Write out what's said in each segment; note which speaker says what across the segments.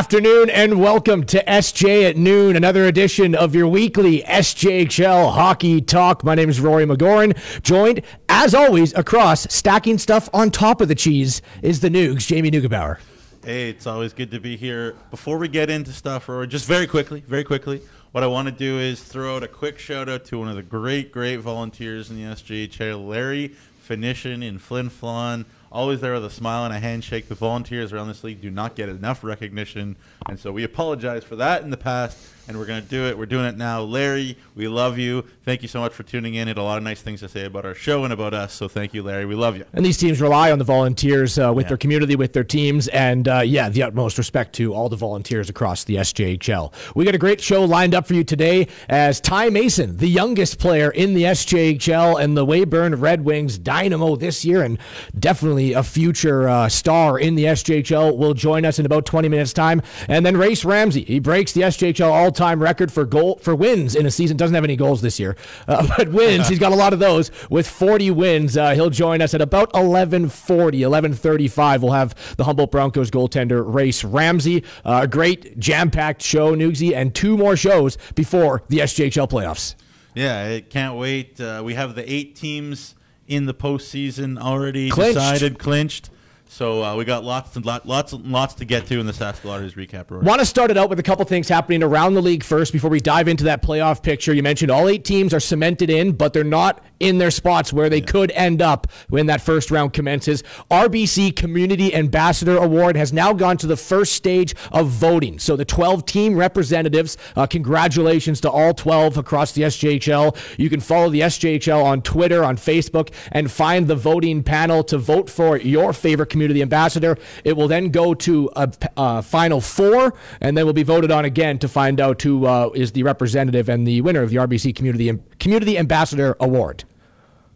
Speaker 1: Afternoon and welcome to SJ at Noon, another edition of your weekly SJHL Hockey Talk. My name is Rory McGoran, joined, as always, across stacking stuff on top of the cheese is the Nugs, Jamie Neugebauer.
Speaker 2: Hey, it's always good to be here. Before we get into stuff, Rory, just very quickly, very quickly, what I want to do is throw out a quick shout out to one of the great, great volunteers in the SJHL, Larry Finishin in Flin Flon always there with a smile and a handshake. The volunteers around this league do not get enough recognition, and so we apologize for that in the past and we're going to do it. We're doing it now. Larry, we love you. Thank you so much for tuning in. Had a lot of nice things to say about our show and about us. So thank you, Larry. We love you.
Speaker 1: And these teams rely on the volunteers uh, with yeah. their community, with their teams, and uh, yeah, the utmost respect to all the volunteers across the SJHL. We got a great show lined up for you today as Ty Mason, the youngest player in the SJHL and the Weyburn Red Wings Dynamo this year, and definitely a future uh, star in the SJHL, will join us in about 20 minutes' time. And then Race Ramsey, he breaks the SJHL all all-time record for goal for wins in a season. Doesn't have any goals this year, uh, but wins. he's got a lot of those with 40 wins. Uh, he'll join us at about 11:40, 11:35. We'll have the Humboldt Broncos goaltender Race Ramsey. Uh, a great jam-packed show, Nugsy, and two more shows before the SJHL playoffs.
Speaker 2: Yeah, I can't wait. Uh, we have the eight teams in the postseason already clinched. decided, clinched. So uh, we got lots and lots, lots, lots to get to in the Saskatchewan recap. Rory.
Speaker 1: Want to start it out with a couple things happening around the league first before we dive into that playoff picture. You mentioned all eight teams are cemented in, but they're not in their spots where they yeah. could end up when that first round commences. RBC Community Ambassador Award has now gone to the first stage of voting. So the 12 team representatives, uh, congratulations to all 12 across the SJHL. You can follow the SJHL on Twitter, on Facebook, and find the voting panel to vote for your favorite community ambassador. It will then go to a, a final four, and then will be voted on again to find out who uh, is the representative and the winner of the RBC Community Community Ambassador Award.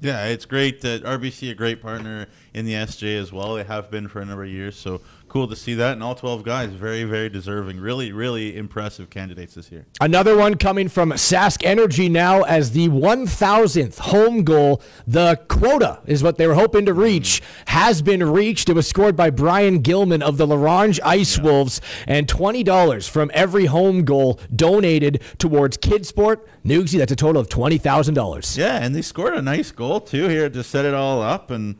Speaker 2: Yeah, it's great that RBC a great partner in the SJ as well. They have been for a number of years, so cool to see that. And all 12 guys, very, very deserving. Really, really impressive candidates this year.
Speaker 1: Another one coming from Sask Energy now as the 1,000th home goal. The quota is what they were hoping to reach, has been reached. It was scored by Brian Gilman of the La Ronge Ice yeah. Wolves, and $20 from every home goal donated towards Kidsport. Nugsy, that's a total of $20,000.
Speaker 2: Yeah, and they scored a nice goal too here to set it all up and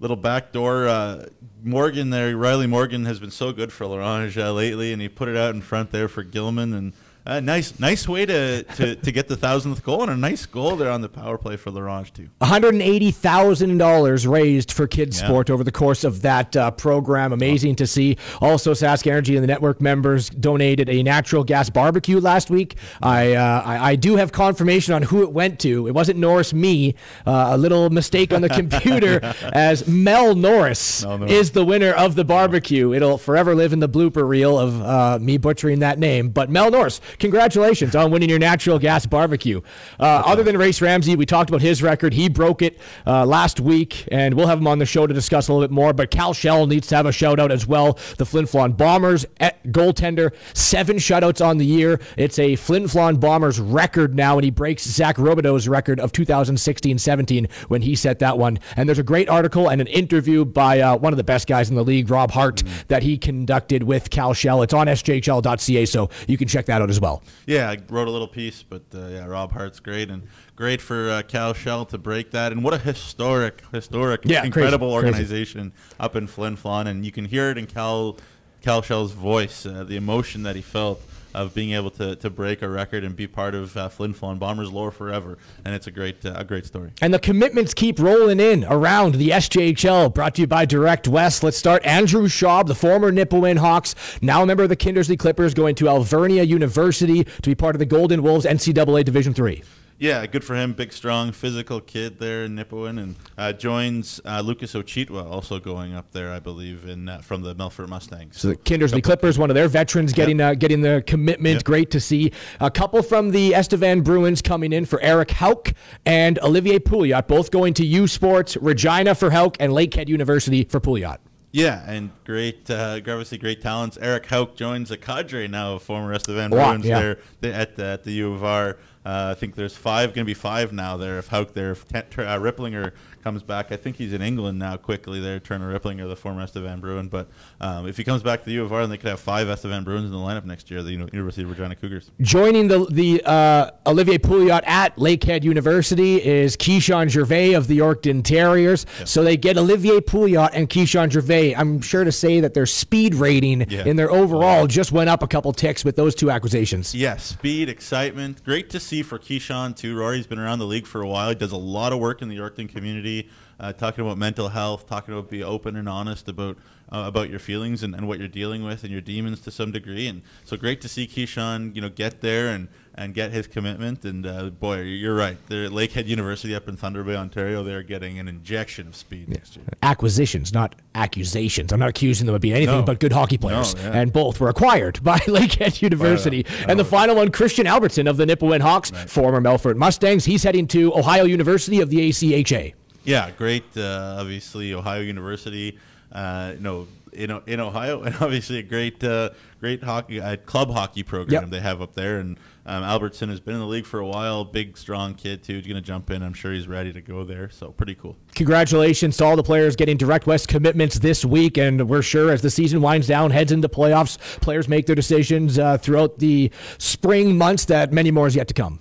Speaker 2: little backdoor uh, Morgan there, Riley Morgan has been so good for La Ronge uh, lately, and he put it out in front there for Gilman, and uh, nice, nice way to, to, to get the thousandth goal and a nice goal there on the power play for La Ronge too.
Speaker 1: One hundred and eighty thousand dollars raised for kids yeah. sport over the course of that uh, program. Amazing to see. Also, Sask Energy and the network members donated a natural gas barbecue last week. I uh, I, I, do have confirmation on who it went to. It wasn't Norris me. Uh, a little mistake on the computer as Mel Norris, Norris, is the winner of the barbecue. It'll forever live in the blooper reel of uh, me butchering that name. But Mel Norris congratulations on winning your natural gas barbecue. Uh, other than Race Ramsey, we talked about his record. He broke it uh, last week, and we'll have him on the show to discuss a little bit more. But Cal Shell needs to have a shout out as well. The Flin Flon Bombers goaltender, seven shutouts on the year. It's a Flin Flon Bombers record now, and he breaks Zach Robideau's record of 2016-17 when he set that one. And there's a great article and an interview by uh, one of the best guys in the league, Rob Hart, mm-hmm. that he conducted with Cal Shell. It's on sjhl.ca, so you can check that out as well well.
Speaker 2: Yeah, I wrote a little piece, but uh, yeah, Rob Hart's great and great for uh, Cal Shell to break that. And what a historic, historic, yeah, incredible crazy, organization crazy. up in Flin Flon, and you can hear it in Cal Cal Shell's voice, uh, the emotion that he felt of being able to, to break a record and be part of uh, Flin Flon Bombers lore forever. And it's a great uh, a great story.
Speaker 1: And the commitments keep rolling in around the SJHL. Brought to you by Direct West. Let's start. Andrew Schaub, the former Nipawin Hawks, now a member of the Kindersley Klippers, going to Alvernia University to be part of the Golden Wolves NCAA Division Three.
Speaker 2: Yeah, good for him. Big, strong, physical kid there in Nipawin, and uh, joins uh, Lucas Ochitwa, also going up there, I believe, in uh, from the Melfort Mustangs.
Speaker 1: So the Kindersley Klippers, one of their veterans, getting yep. Uh, getting the commitment. Yep. Great to see. A couple from the Estevan Bruins coming in for Eric Hauk and Olivier Pouliot, both going to U Sports, Regina for Hauk, and Lakehead University for Pouliot.
Speaker 2: Yeah, and great, uh, obviously great talents. Eric Hauk joins a cadre now of former Estevan Bruins yeah. there at the, at the U of R. Uh, I think there's five, going to be five now there. If Hauk there, if T- uh, Ripplinger comes back, I think he's in England now quickly there, Turner Ripplinger, the former Estevan Bruin. But um, if he comes back to the U of R, then they could have five Estevan Bruins in the lineup next year, the University of Regina Cougars.
Speaker 1: Joining the the uh, Olivier Pouliot at Lakehead University is Keyshawn Gervais of the Yorkton Terriers. So they get Olivier Pouliot and Keyshawn Gervais. I'm sure to say that their speed rating yeah. in their overall just went up a couple ticks with those two acquisitions.
Speaker 2: Yes, yeah, speed, excitement. Great to see for Keyshawn, too. Rory's been around the league for a while. He does a lot of work in the Yorkton community, uh, talking about mental health, talking about be open and honest about uh, about your feelings and, and what you're dealing with and your demons to some degree. And so great to see Keyshawn, you know, get there and and get his commitment. And uh, boy, you're right. They're at Lakehead University up in Thunder Bay, Ontario. They're getting an injection of speed yeah. next year.
Speaker 1: Acquisitions, not accusations. I'm not accusing them of being anything no. but good hockey players. No, yeah. And both were acquired by Lakehead University. and the final one, Christian Albertson of the Nipawin Hawks, right. former Melfort Mustangs. He's heading to Ohio University of the ACHA.
Speaker 2: Yeah, great. Uh, obviously, Ohio University. Uh, you know, in, in Ohio, and obviously a great uh, great hockey uh, club hockey program yep. they have up there. And um, Albertson has been in the league for a while. Big, strong kid too. He's going to jump in. I'm sure he's ready to go there. So pretty cool.
Speaker 1: Congratulations to all the players getting Direct West commitments this week, and we're sure as the season winds down, heads into playoffs, players make their decisions uh, throughout the spring months. That many more is yet to come.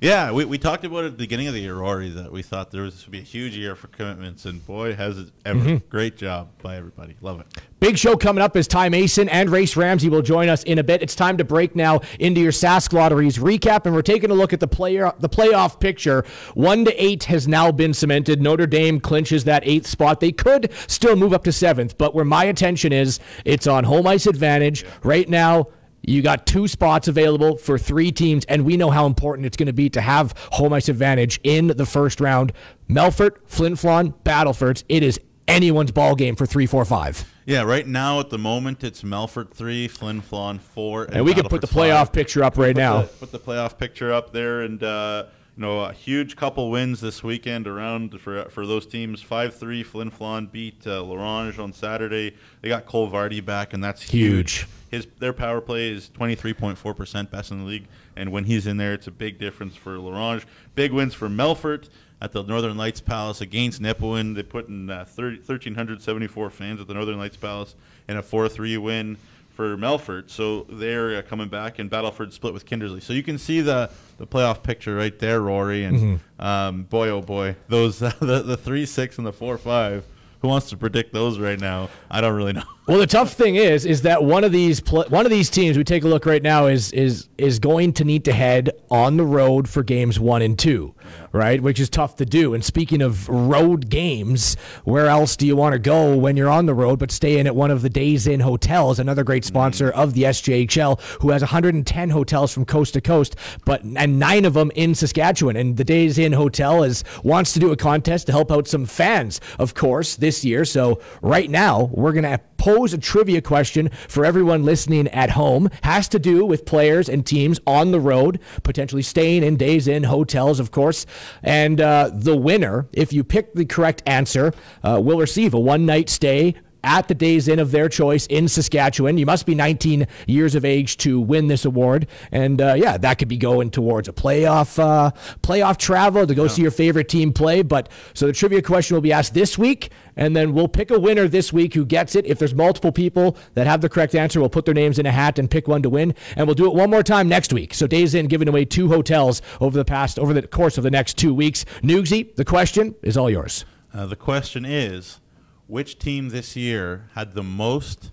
Speaker 2: Yeah, we, we talked about it at the beginning of the year, Rory, that we thought there was this would be a huge year for commitments, and boy, has it ever. Mm-hmm. Great job by everybody. Love it.
Speaker 1: Big show coming up as Ty Mason and Race Ramsey will join us in a bit. It's time to break now into your Sask Lotteries recap, and we're taking a look at the player the playoff picture. One to eight has now been cemented. Notre Dame clinches that eighth spot. They could still move up to seventh, but where my attention is, it's on home ice advantage right now. You got two spots available for three teams, and we know how important it's going to be to have home ice advantage in the first round. Melfort, Flin Flon, Battlefords. It is anyone's ball game for three, four, five.
Speaker 2: Yeah, right now at the moment it's Melfort three, Flin Flon four,
Speaker 1: and, and we can put the playoff five. picture up right
Speaker 2: put
Speaker 1: now.
Speaker 2: The, put the playoff picture up there, and uh, you know a huge couple wins this weekend around for for those teams. Five three, Flin Flon beat uh, La Ronge on Saturday. They got Cole Vardy back, and that's huge. huge his their power play is 23.4% best in the league, and when he's in there, it's a big difference for La Ronge. Big wins for Melfort at the Northern Lights Palace against Nipawin. They put in uh, 30, 1,374 fans at the Northern Lights Palace in a 4-3 win for Melfort. So they're uh, coming back, and Battleford split with Kindersley. So you can see the the playoff picture right there, Rory. And mm-hmm. um, boy, oh boy, those uh, the the three six and the four five who wants to predict those right now? I don't really know.
Speaker 1: Well, the tough thing is, is that one of these pl- one of these teams we take a look right now is is is going to need to head on the road for games one and two, right? Which is tough to do. And speaking of road games, where else do you want to go when you're on the road but stay in at one of the Days Inn hotels, another great sponsor mm of the SJHL, who has 110 hotels from coast to coast, but and nine of them in Saskatchewan. And the Days Inn Hotel is wants to do a contest to help out some fans, of course, this year. So right now we're gonna pose a trivia question for everyone listening at home. Has to do with players and teams on the road, potentially staying in Days Inn hotels, of course. And uh, the winner, if you pick the correct answer, uh, will receive a one night stay at the Days Inn of their choice in Saskatchewan. You must be 19 years of age to win this award, and uh, yeah, that could be going towards a playoff uh, playoff travel to go yeah. see your favorite team play. But so the trivia question will be asked this week, and then we'll pick a winner this week who gets it. If there's multiple people that have the correct answer, we'll put their names in a hat and pick one to win, and we'll do it one more time next week. So Days Inn giving away two hotels over the past over the course of the next two weeks. Nugsy, the question is all yours.
Speaker 2: Uh, the question is which team this year had the most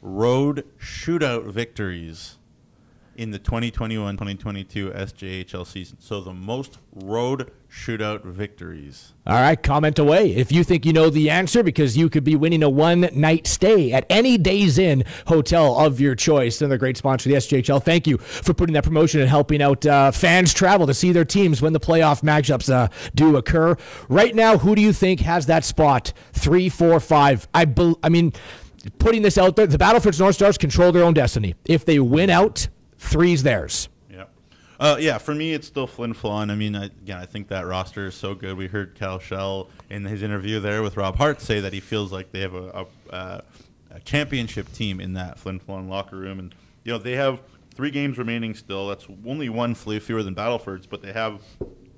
Speaker 2: road shootout victories in the 2021-2022 SJHL season. So the most road shootout victories.
Speaker 1: All right, comment away if you think you know the answer because you could be winning a one night stay at any Days Inn hotel of your choice. Another great sponsor, the SJHL. Thank you for putting that promotion and helping out uh, fans travel to see their teams when the playoff matchups uh, do occur. Right now, who do you think has that spot? Three, four, five. I, be- I mean, putting this out there, the Battlefords North Stars control their own destiny. If they win out, three's theirs.
Speaker 2: Uh, yeah, for me, it's still Flin Flon. I mean, I, again, I think that roster is so good. We heard Cal Shell in his interview there with Rob Hart say that he feels like they have a, a, a championship team in that Flin Flon locker room. And, you know, they have three games remaining still. That's only one fewer than Battleford's, but they have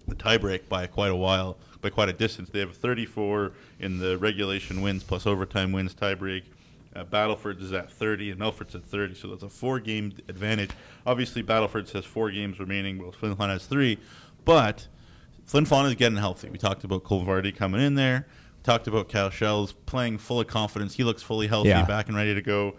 Speaker 2: the tiebreak by quite a while, by quite a distance. They have 34 in the regulation wins plus overtime wins tiebreak. Uh, Battleford is at 30 and Melfort's at 30, so that's a four-game advantage. Obviously, Battleford has four games remaining, while Flin Flon has three, but Flin Flon is getting healthy. We talked about Cole Vardy coming in there. We talked about Cal Shells playing full of confidence. He looks fully healthy, yeah. back and ready to go.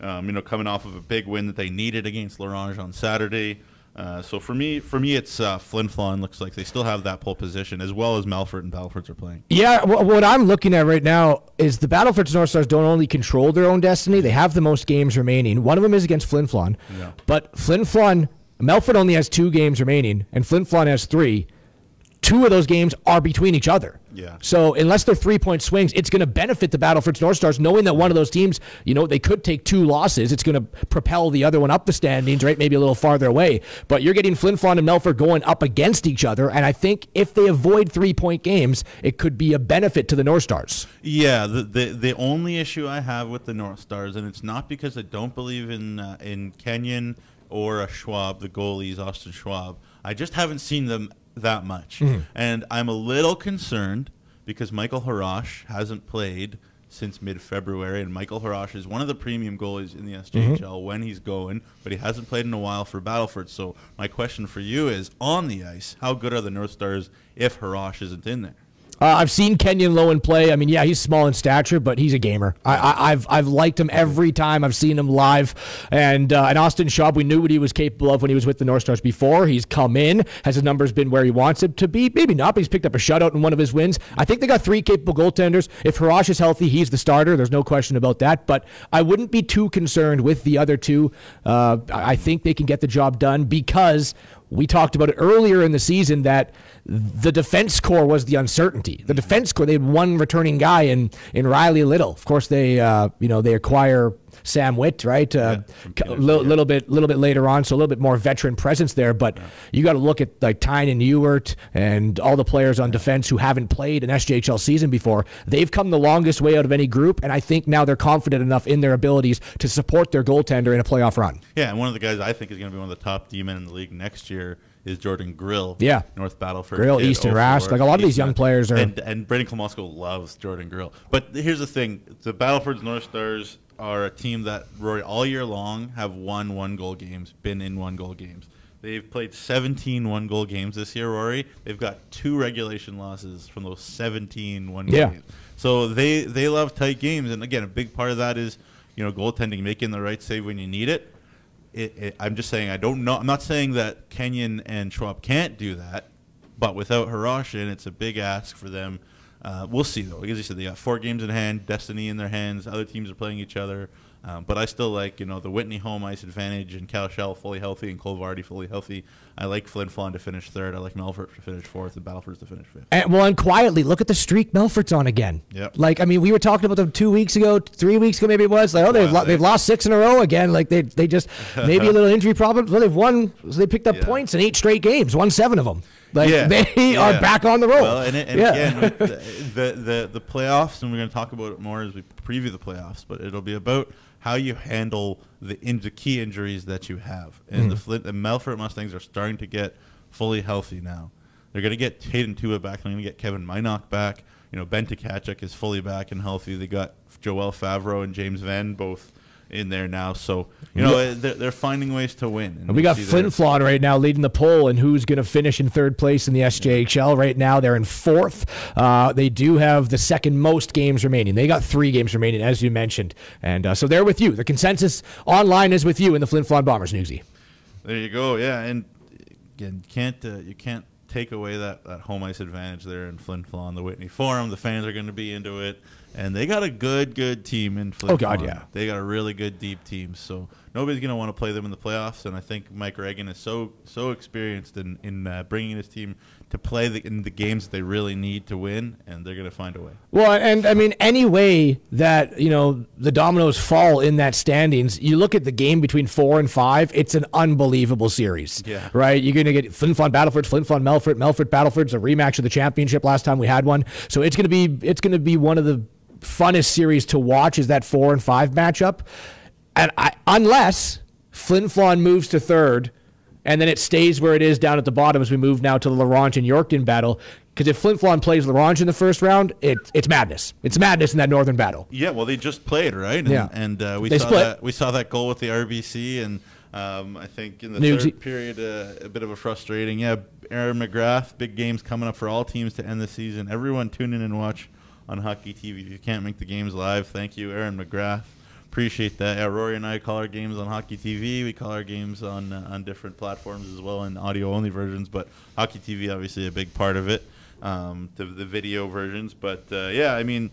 Speaker 2: Um, you know, coming off of a big win that they needed against La Ronge on Saturday. Uh, so for me, for me, it's uh, Flin Flon. Looks like they still have that pole position as well as Melfort and Battleford's are playing.
Speaker 1: Yeah, what I'm looking at right now is the Battleford's North Stars don't only control their own destiny; they have the most games remaining. One of them is against Flin Flon, yeah. but Flin Flon, Melfort only has two games remaining, and Flin Flon has three two of those games are between each other.
Speaker 2: Yeah.
Speaker 1: So unless they're three point swings, it's going to benefit the Battleford's North Stars knowing that one of those teams, you know, they could take two losses. It's going to propel the other one up the standings, right? Maybe a little farther away. But you're getting Flin Flon and Melfort going up against each other, and I think if they avoid three point games, it could be a benefit to the North Stars.
Speaker 2: Yeah. The the, the only issue I have with the North Stars, and it's not because I don't believe in uh, in Kenyon or a Schwab, the goalies, Austin Schwab. I just haven't seen them that much. Mm-hmm. And I'm a little concerned because Michael Harash hasn't played since mid February, and Michael Harash is one of the premium goalies in the SJHL mm-hmm. when he's going, but he hasn't played in a while for Battleford. So my question for you is: on the ice, how good are the North Stars if Harash isn't in there?
Speaker 1: Uh, I've seen Kenyon Lowen play. I mean, yeah, he's small in stature, but he's a gamer. I, have I've liked him every time I've seen him live. And uh, and Austin Schaub, we knew what he was capable of when he was with the North Stars before. He's come in. Has his numbers been where he wants it to be? Maybe not, but he's picked up a shutout in one of his wins. I think they got three capable goaltenders. If Harash is healthy, he's the starter. There's no question about that. But I wouldn't be too concerned with the other two. Uh, I think they can get the job done because we talked about it earlier in the season that the defense core was the uncertainty. The defense core, they had one returning guy in, in Riley Little. Of course, they uh, you know they acquire Sam Witt, right? Uh, a little, yeah. little, bit, little bit later on, so a little bit more veteran presence there. But you got to look at like Tyne and Ewert and all the players on defense who haven't played an SJHL season before. They've come the longest way out of any group, and I think now they're confident enough in their abilities to support their goaltender in a playoff run.
Speaker 2: Yeah, and one of the guys I think is going to be one of the top D men in the league next year is Jordan Grill.
Speaker 1: Yeah,
Speaker 2: North Battleford.
Speaker 1: Grill, Easton Rask. Like a lot of these young players are.
Speaker 2: And, and Brendan Klamosko loves Jordan Grill. But here's the thing: the Battleford's North Stars are a team that Rory all year long have won one goal games, been in one goal games. They've played 17 one goal games this year, Rory. They've got two regulation losses from those 17 one goal yeah. games. So they they love tight games, and again, a big part of that is you know goaltending, making the right save when you need it. It, it, I'm just saying I don't know. I'm not saying that Kenyon and Schwab can't do that, but without Harashin, it's a big ask for them uh, we'll see though. As you said, they got four games in hand, destiny in their hands. Other teams are playing each other, um, but I still like you know the Whitney home ice advantage and Cal Shell fully healthy and Cole Vardy fully healthy. I like Flin Flon to finish third. I like Melfort to finish fourth and Battleford's to finish fifth.
Speaker 1: And, well, and quietly look at the streak Melfort's on again.
Speaker 2: Yeah.
Speaker 1: Like I mean, we were talking about them two weeks ago, three weeks ago, maybe it was. Like oh, they've lo- they've lost six in a row again. Like they they just maybe a little injury problem. Well, they've won. So they picked up yeah. points in eight straight games, won seven of them. Like yeah. they yeah. are back on the road.
Speaker 2: Well, and, and yeah. again, the, the, the the playoffs, and we're going to talk about it more as we preview the playoffs. But it'll be about how you handle the in, the key injuries that you have. And mm. the Flint and Melfort Mustangs are starting to get fully healthy now. They're going to get Hayden Tua back. They're going to get Kevin Minock back. You know, Ben Tkachuk is fully back and healthy. They got Joel Favreau and James Venn both in there now. So you know they're, they're finding ways to win.
Speaker 1: And we got Flin Flon right now leading the poll, and who's going to finish in third place in the SJHL right now? They're in fourth. Uh, they do have the second most games remaining. They got three games remaining, as you mentioned, and uh, so they're with you. The consensus online is with you in the Flin Flon Bombers, Nugsy.
Speaker 2: There you go. Yeah, and again, can't uh, you can't take away that, that home ice advantage there in Flin Flon, the Whitney Forum. The fans are going to be into it and they got a good, good team in Flint.
Speaker 1: Oh God, yeah,
Speaker 2: they got a really good deep team. So nobody's going to want to play them in the playoffs. And I think Mike Reagan is so so experienced in in uh, bringing his team to play the, in the games that they really need to win, and they're going to find a way.
Speaker 1: Well, and I mean, any way that you know the dominoes fall in that standings, you look at the game between four and five. It's an unbelievable series.
Speaker 2: Yeah.
Speaker 1: Right. You're going to get Flin Flon Battleford, Flin Flon Melfort, Melfort Battleford's a rematch of the championship last time we had one. So it's going to be it's going to be one of the funnest series to watch is that four and five matchup. And I, unless Flin Flon moves to third, and then it stays where it is down at the bottom as we move now to the La Ronge and Yorkton battle. Because if Flin Flon plays La Ronge in the first round, it, it's madness. It's madness in that northern battle.
Speaker 2: Yeah, well, they just played, right? And,
Speaker 1: Yeah.
Speaker 2: and uh, we
Speaker 1: They
Speaker 2: saw
Speaker 1: split.
Speaker 2: that we saw that goal with the RBC, and um, I think in the
Speaker 1: Nugsy.
Speaker 2: third period, uh, a bit of a frustrating. Yeah, Aaron McGrath, big games coming up for all teams to end the season. Everyone tune in and watch on Hockey TV. If you can't make the games live, thank you, Aaron McGrath. Appreciate that. Yeah, Rory and I call our games on Hockey TV. We call our games on uh, on different platforms as well, in audio only versions. But Hockey TV, obviously, a big part of it. Um, the the video versions, but uh, yeah, I mean,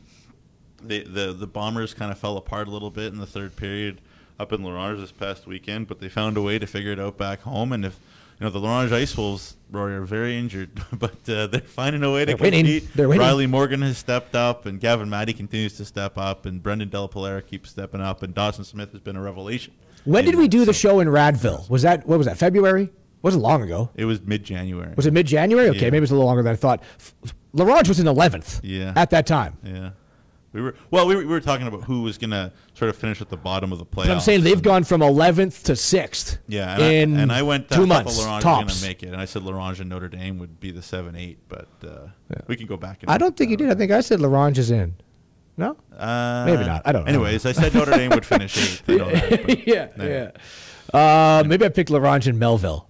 Speaker 2: the the the Bombers kind of fell apart a little bit in the third period up in La Ronge this past weekend, but they found a way to figure it out back home. And if you know the La Ronge Ice Wolves, Rory, are very injured, but uh, they're finding a way to
Speaker 1: They're winning.
Speaker 2: compete.
Speaker 1: They're winning.
Speaker 2: Riley Morgan has stepped up, and Gavin Matty continues to step up, and Brendan Della Polera keeps stepping up, and Dawson Smith has been a revelation.
Speaker 1: When did we do the show in Radville? Was that what was that? February? Wasn't long ago.
Speaker 2: It was mid January.
Speaker 1: Was it mid January? Okay,
Speaker 2: Yeah.
Speaker 1: maybe it's a little longer than I thought. La Ronge was in eleventh.
Speaker 2: Yeah.
Speaker 1: At that time.
Speaker 2: Yeah. We were well. We were, we were talking about who was going to sort of finish at the bottom of the playoffs.
Speaker 1: But I'm saying they've
Speaker 2: and-
Speaker 1: gone from 11th to 6th.
Speaker 2: Yeah, and,
Speaker 1: in
Speaker 2: I, and I went
Speaker 1: two months
Speaker 2: thought La Ronge
Speaker 1: tops.
Speaker 2: going to make it, and I said La Ronge and Notre Dame would be the seven eight, but uh, we can go back. And
Speaker 1: I don't think you did. I think I said La Ronge is in. No.
Speaker 2: Uh,
Speaker 1: Maybe not. I don't know.
Speaker 2: Anyways, I said Notre Dame would finish eighth. I know that,
Speaker 1: yeah,
Speaker 2: Yeah.
Speaker 1: yeah. Uh, maybe I picked La and Melville.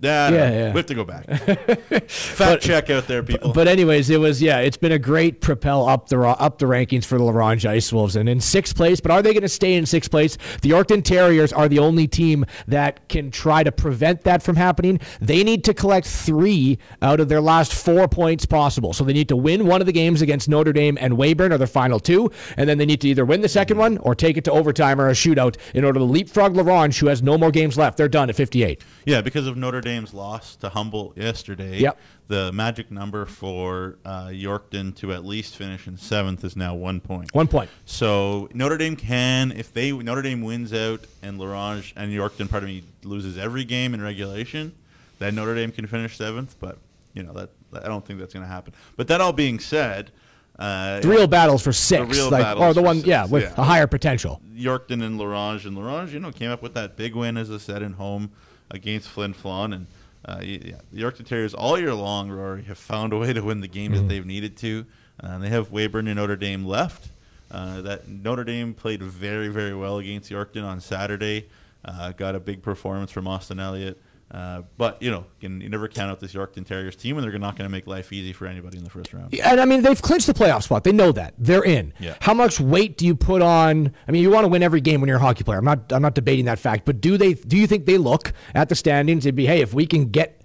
Speaker 2: Yeah,
Speaker 1: Yeah, yeah.
Speaker 2: We have to go back. Fact check out there, people.
Speaker 1: But anyways, it was yeah, it's been a great propel up the up the rankings for the La Ronge Ice Wolves and in sixth place. But are they going to stay in sixth place? The Yorkton Terriers are the only team that can try to prevent that from happening. They need to collect three out of their last four points possible. So they need to win one of the games against Notre Dame and Weyburn, or their final two, and then they need to either win the second one or take it to overtime or a shootout in order to leapfrog La Ronge, who has no more games left. They're done at 58.
Speaker 2: yeah, because of Notre Dame's loss to Humboldt yesterday.
Speaker 1: Yep.
Speaker 2: The magic number for uh, Yorkton to at least finish in seventh is now one point.
Speaker 1: One point.
Speaker 2: So Notre Dame can, if they Notre Dame wins out and La Ronge and Yorkton, pardon me, loses every game in regulation, then Notre Dame can finish seventh. But you know that I don't think that's going to happen. But that all being said, uh,
Speaker 1: The real battles for six,
Speaker 2: real
Speaker 1: like,
Speaker 2: battles
Speaker 1: or the one,
Speaker 2: six,
Speaker 1: yeah, with
Speaker 2: yeah.
Speaker 1: a higher potential.
Speaker 2: Yorkton and La Ronge, and La Ronge, you know, came up with that big win as I said in home against Flin Flon, and uh, yeah, the Yorkton Terriers all year long, Rory, have found a way to win the games
Speaker 1: Mm-hmm.
Speaker 2: that they've needed to. Uh, they have Weyburn and Notre Dame left. Uh, that Notre Dame played very, very well against Yorkton on Saturday. Uh, got a big performance from Austin Elliott. Uh, but you know, can, you never count out this Yorkton Terriers team, and they're not going to make life easy for anybody in the first round.
Speaker 1: And I mean, they've clinched the playoff spot. They know that they're in.
Speaker 2: Yeah.
Speaker 1: How much weight do you put on? I mean, you want to win every game when you're a hockey player. I'm not. I'm not debating that fact. But do they? Do you think they look at the standings and be, hey, if we can get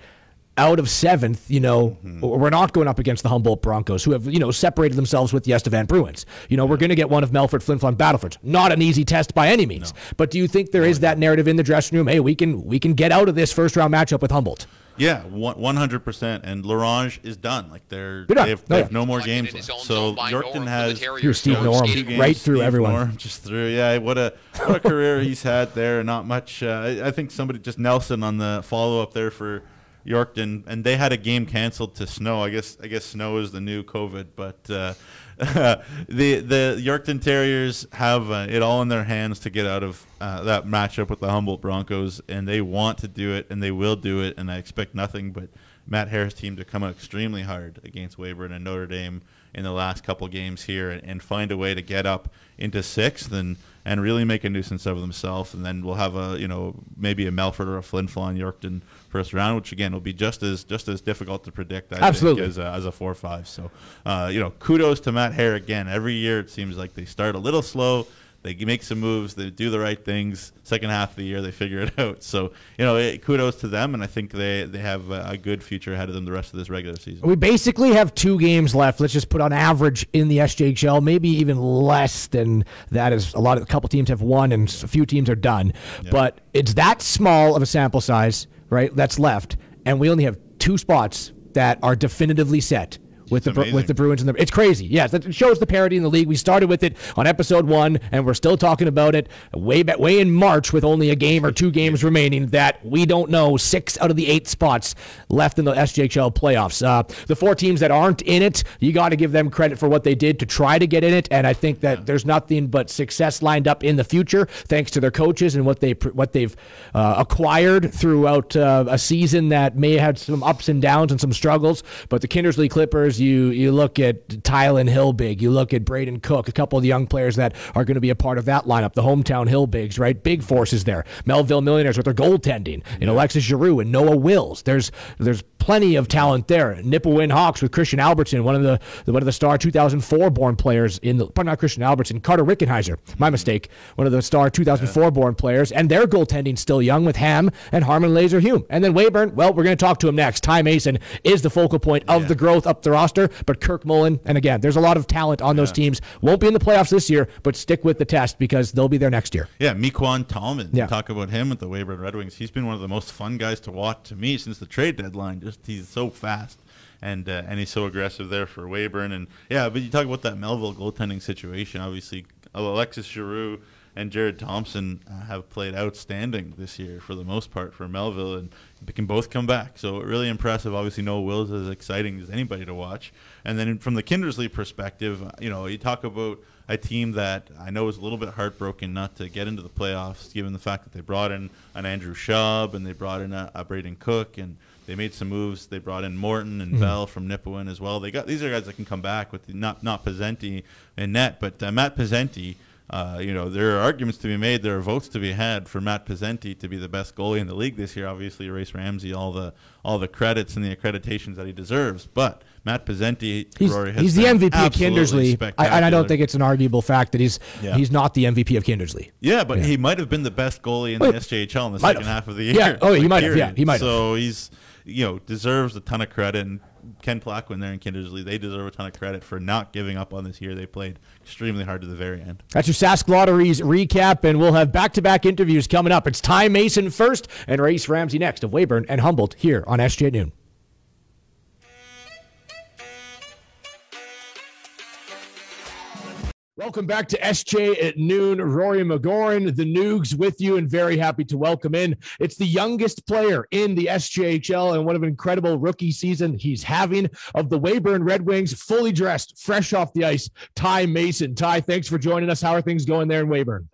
Speaker 1: out of seventh, you know, we're not going up against the Humboldt Broncos, who have you know separated themselves with the Estevan Bruins. You know, we're going to get one of Melfort, Flin Flon, Battlefords. Not an easy test by any means. But do you think there is that narrative in the dressing room? Hey, we can we can get out of this first round matchup with Humboldt.
Speaker 2: Yeah, one hundred percent. And La Ronge is done. Like they're
Speaker 1: They're done.
Speaker 2: they have,
Speaker 1: Oh,
Speaker 2: they
Speaker 1: yeah.
Speaker 2: have no more games left. So
Speaker 3: zone
Speaker 2: Yorkton
Speaker 3: for
Speaker 2: has
Speaker 3: Terriers.
Speaker 1: Here's Steve
Speaker 3: Going
Speaker 1: Norum.
Speaker 2: two
Speaker 3: skating.
Speaker 2: games,
Speaker 1: right through
Speaker 2: Steve
Speaker 1: everyone.
Speaker 2: Norum just through. Yeah, what a what a career he's had there. Not much. Uh, I, I think somebody just Nelson on the follow up there for Yorkton, and they had a game canceled to snow. I guess I guess snow is the new COVID, but. Uh, the the Yorkton Terriers have uh, it all in their hands to get out of uh, that matchup with the Humboldt Broncos, and they want to do it, and they will do it. And I expect nothing but Matt Harris' team to come out extremely hard against Weyburn and Notre Dame in the last couple games here, and, and find a way to get up into sixth and and really make a nuisance of themselves. And then we'll have a you know maybe a Melfort or a Flin Flon Yorkton first round, which again will be just as just as difficult to predict. I
Speaker 1: Absolutely.
Speaker 2: think, as a, as a four five. So uh, you know, kudos to Matt Hare again. Every year it seems like they start a little slow. They make some moves. They do the right things. Second half of the year, they figure it out. So you know, it, kudos to them, and I think they they have a, a good future ahead of them the rest of this regular season.
Speaker 1: We basically have two games left. Let's just put on average in the SJHL, maybe even less than that. Is a lot of a couple teams have won and a few teams are done, but it's that small of a sample size, right? That's left, and we only have two spots that are definitively set. With it's the amazing. with the Bruins and the it's crazy. Yes, it shows the parity in the league. We started with it on episode one, and we're still talking about it way back, way in March with only a game or two games remaining. That we don't know six out of the eight spots left in the SJHL playoffs. Uh, the four teams that aren't in it, you got to give them credit for what they did to try to get in it, and I think that yeah. there's nothing but success lined up in the future thanks to their coaches and what they what they've uh, acquired throughout uh, a season that may have had some ups and downs and some struggles. But the Kindersley Klippers, you you look at Tylen Hillbig, you look at Braden Cook, a couple of the young players that are going to be a part of that lineup. The hometown Hillbigs, right? Big forces there. Melville Millionaires with their goaltending, and Alexis Giroux and Noah Wills. There's there's plenty of talent there. Nipawin Hawks with Christian Albertson, one of the one of the star 2004 born players in the, not Christian Albertson, Carter Rickenheiser. My mistake. One of the star 2004 yeah. born players, and their goaltending still young with Ham and Harmon Laser Hume. And then Weyburn. Well, we're going to talk to him next. Ty Mason is the focal point of yeah. the growth up the roster, but Kirk Mullen, and again, there's a lot of talent on yeah. those teams. Won't be in the playoffs this year, but stick with the test because they'll be there next year.
Speaker 2: Yeah, Meequon Tallman. Yeah. Talk about him with the Weyburn Red Wings. He's been one of the most fun guys to watch to me since the trade deadline. Just he's so fast. And, uh, and he's so aggressive there for Weyburn. And yeah, but you talk about that Melville goaltending situation. Obviously, Alexis Giroux and Jared Thompson uh, have played outstanding this year for the most part for Melville, and they can both come back. So really impressive. Obviously, Noah Wills is as exciting as anybody to watch. And then from the Kindersley perspective, uh, you know, you talk about a team that I know is a little bit heartbroken not to get into the playoffs, given the fact that they brought in an Andrew Schaub and they brought in a, a Braden Cook and they made some moves. They brought in Morton and mm-hmm. Bell from Nipawin as well. They got these are guys that can come back with the, not not Pizzenti and net, but uh, Matt Pizzenti. Uh, you know, there are arguments to be made. There are votes to be had for Matt Pizzenti to be the best goalie in the league this year. Obviously, Race Ramsey all the all the credits and the accreditations that he deserves. But Matt Pizzenti,
Speaker 1: he's,
Speaker 2: Rory,
Speaker 1: he's the MVP of Kindersley, I, and I don't think it's an arguable fact that he's yeah. he's not the MVP of Kindersley.
Speaker 2: Yeah, but yeah. he might have been the best goalie in the SJHL in the second have. half of the year.
Speaker 1: Yeah, oh, he might have. Yeah, he might.
Speaker 2: So he's you know, deserves a ton of credit. And Ken Plaquin there in Kindersley, they deserve a ton of credit for not giving up on this year. They played extremely hard to the very end.
Speaker 1: That's your Sask Lotteries recap, and we'll have back-to-back interviews coming up. It's Ty Mason first and Race Ramsey next of Weyburn and Humboldt here on SJ Noon. Welcome back to SJ at noon. Rory McGoran, the Noogs with you, and very happy to welcome in. It's the youngest player in the SJHL and what an incredible rookie season he's having of the Weyburn Red Wings, fully dressed, fresh off the ice. Ty Mason. Ty, thanks for joining us. How are things going there in Weyburn?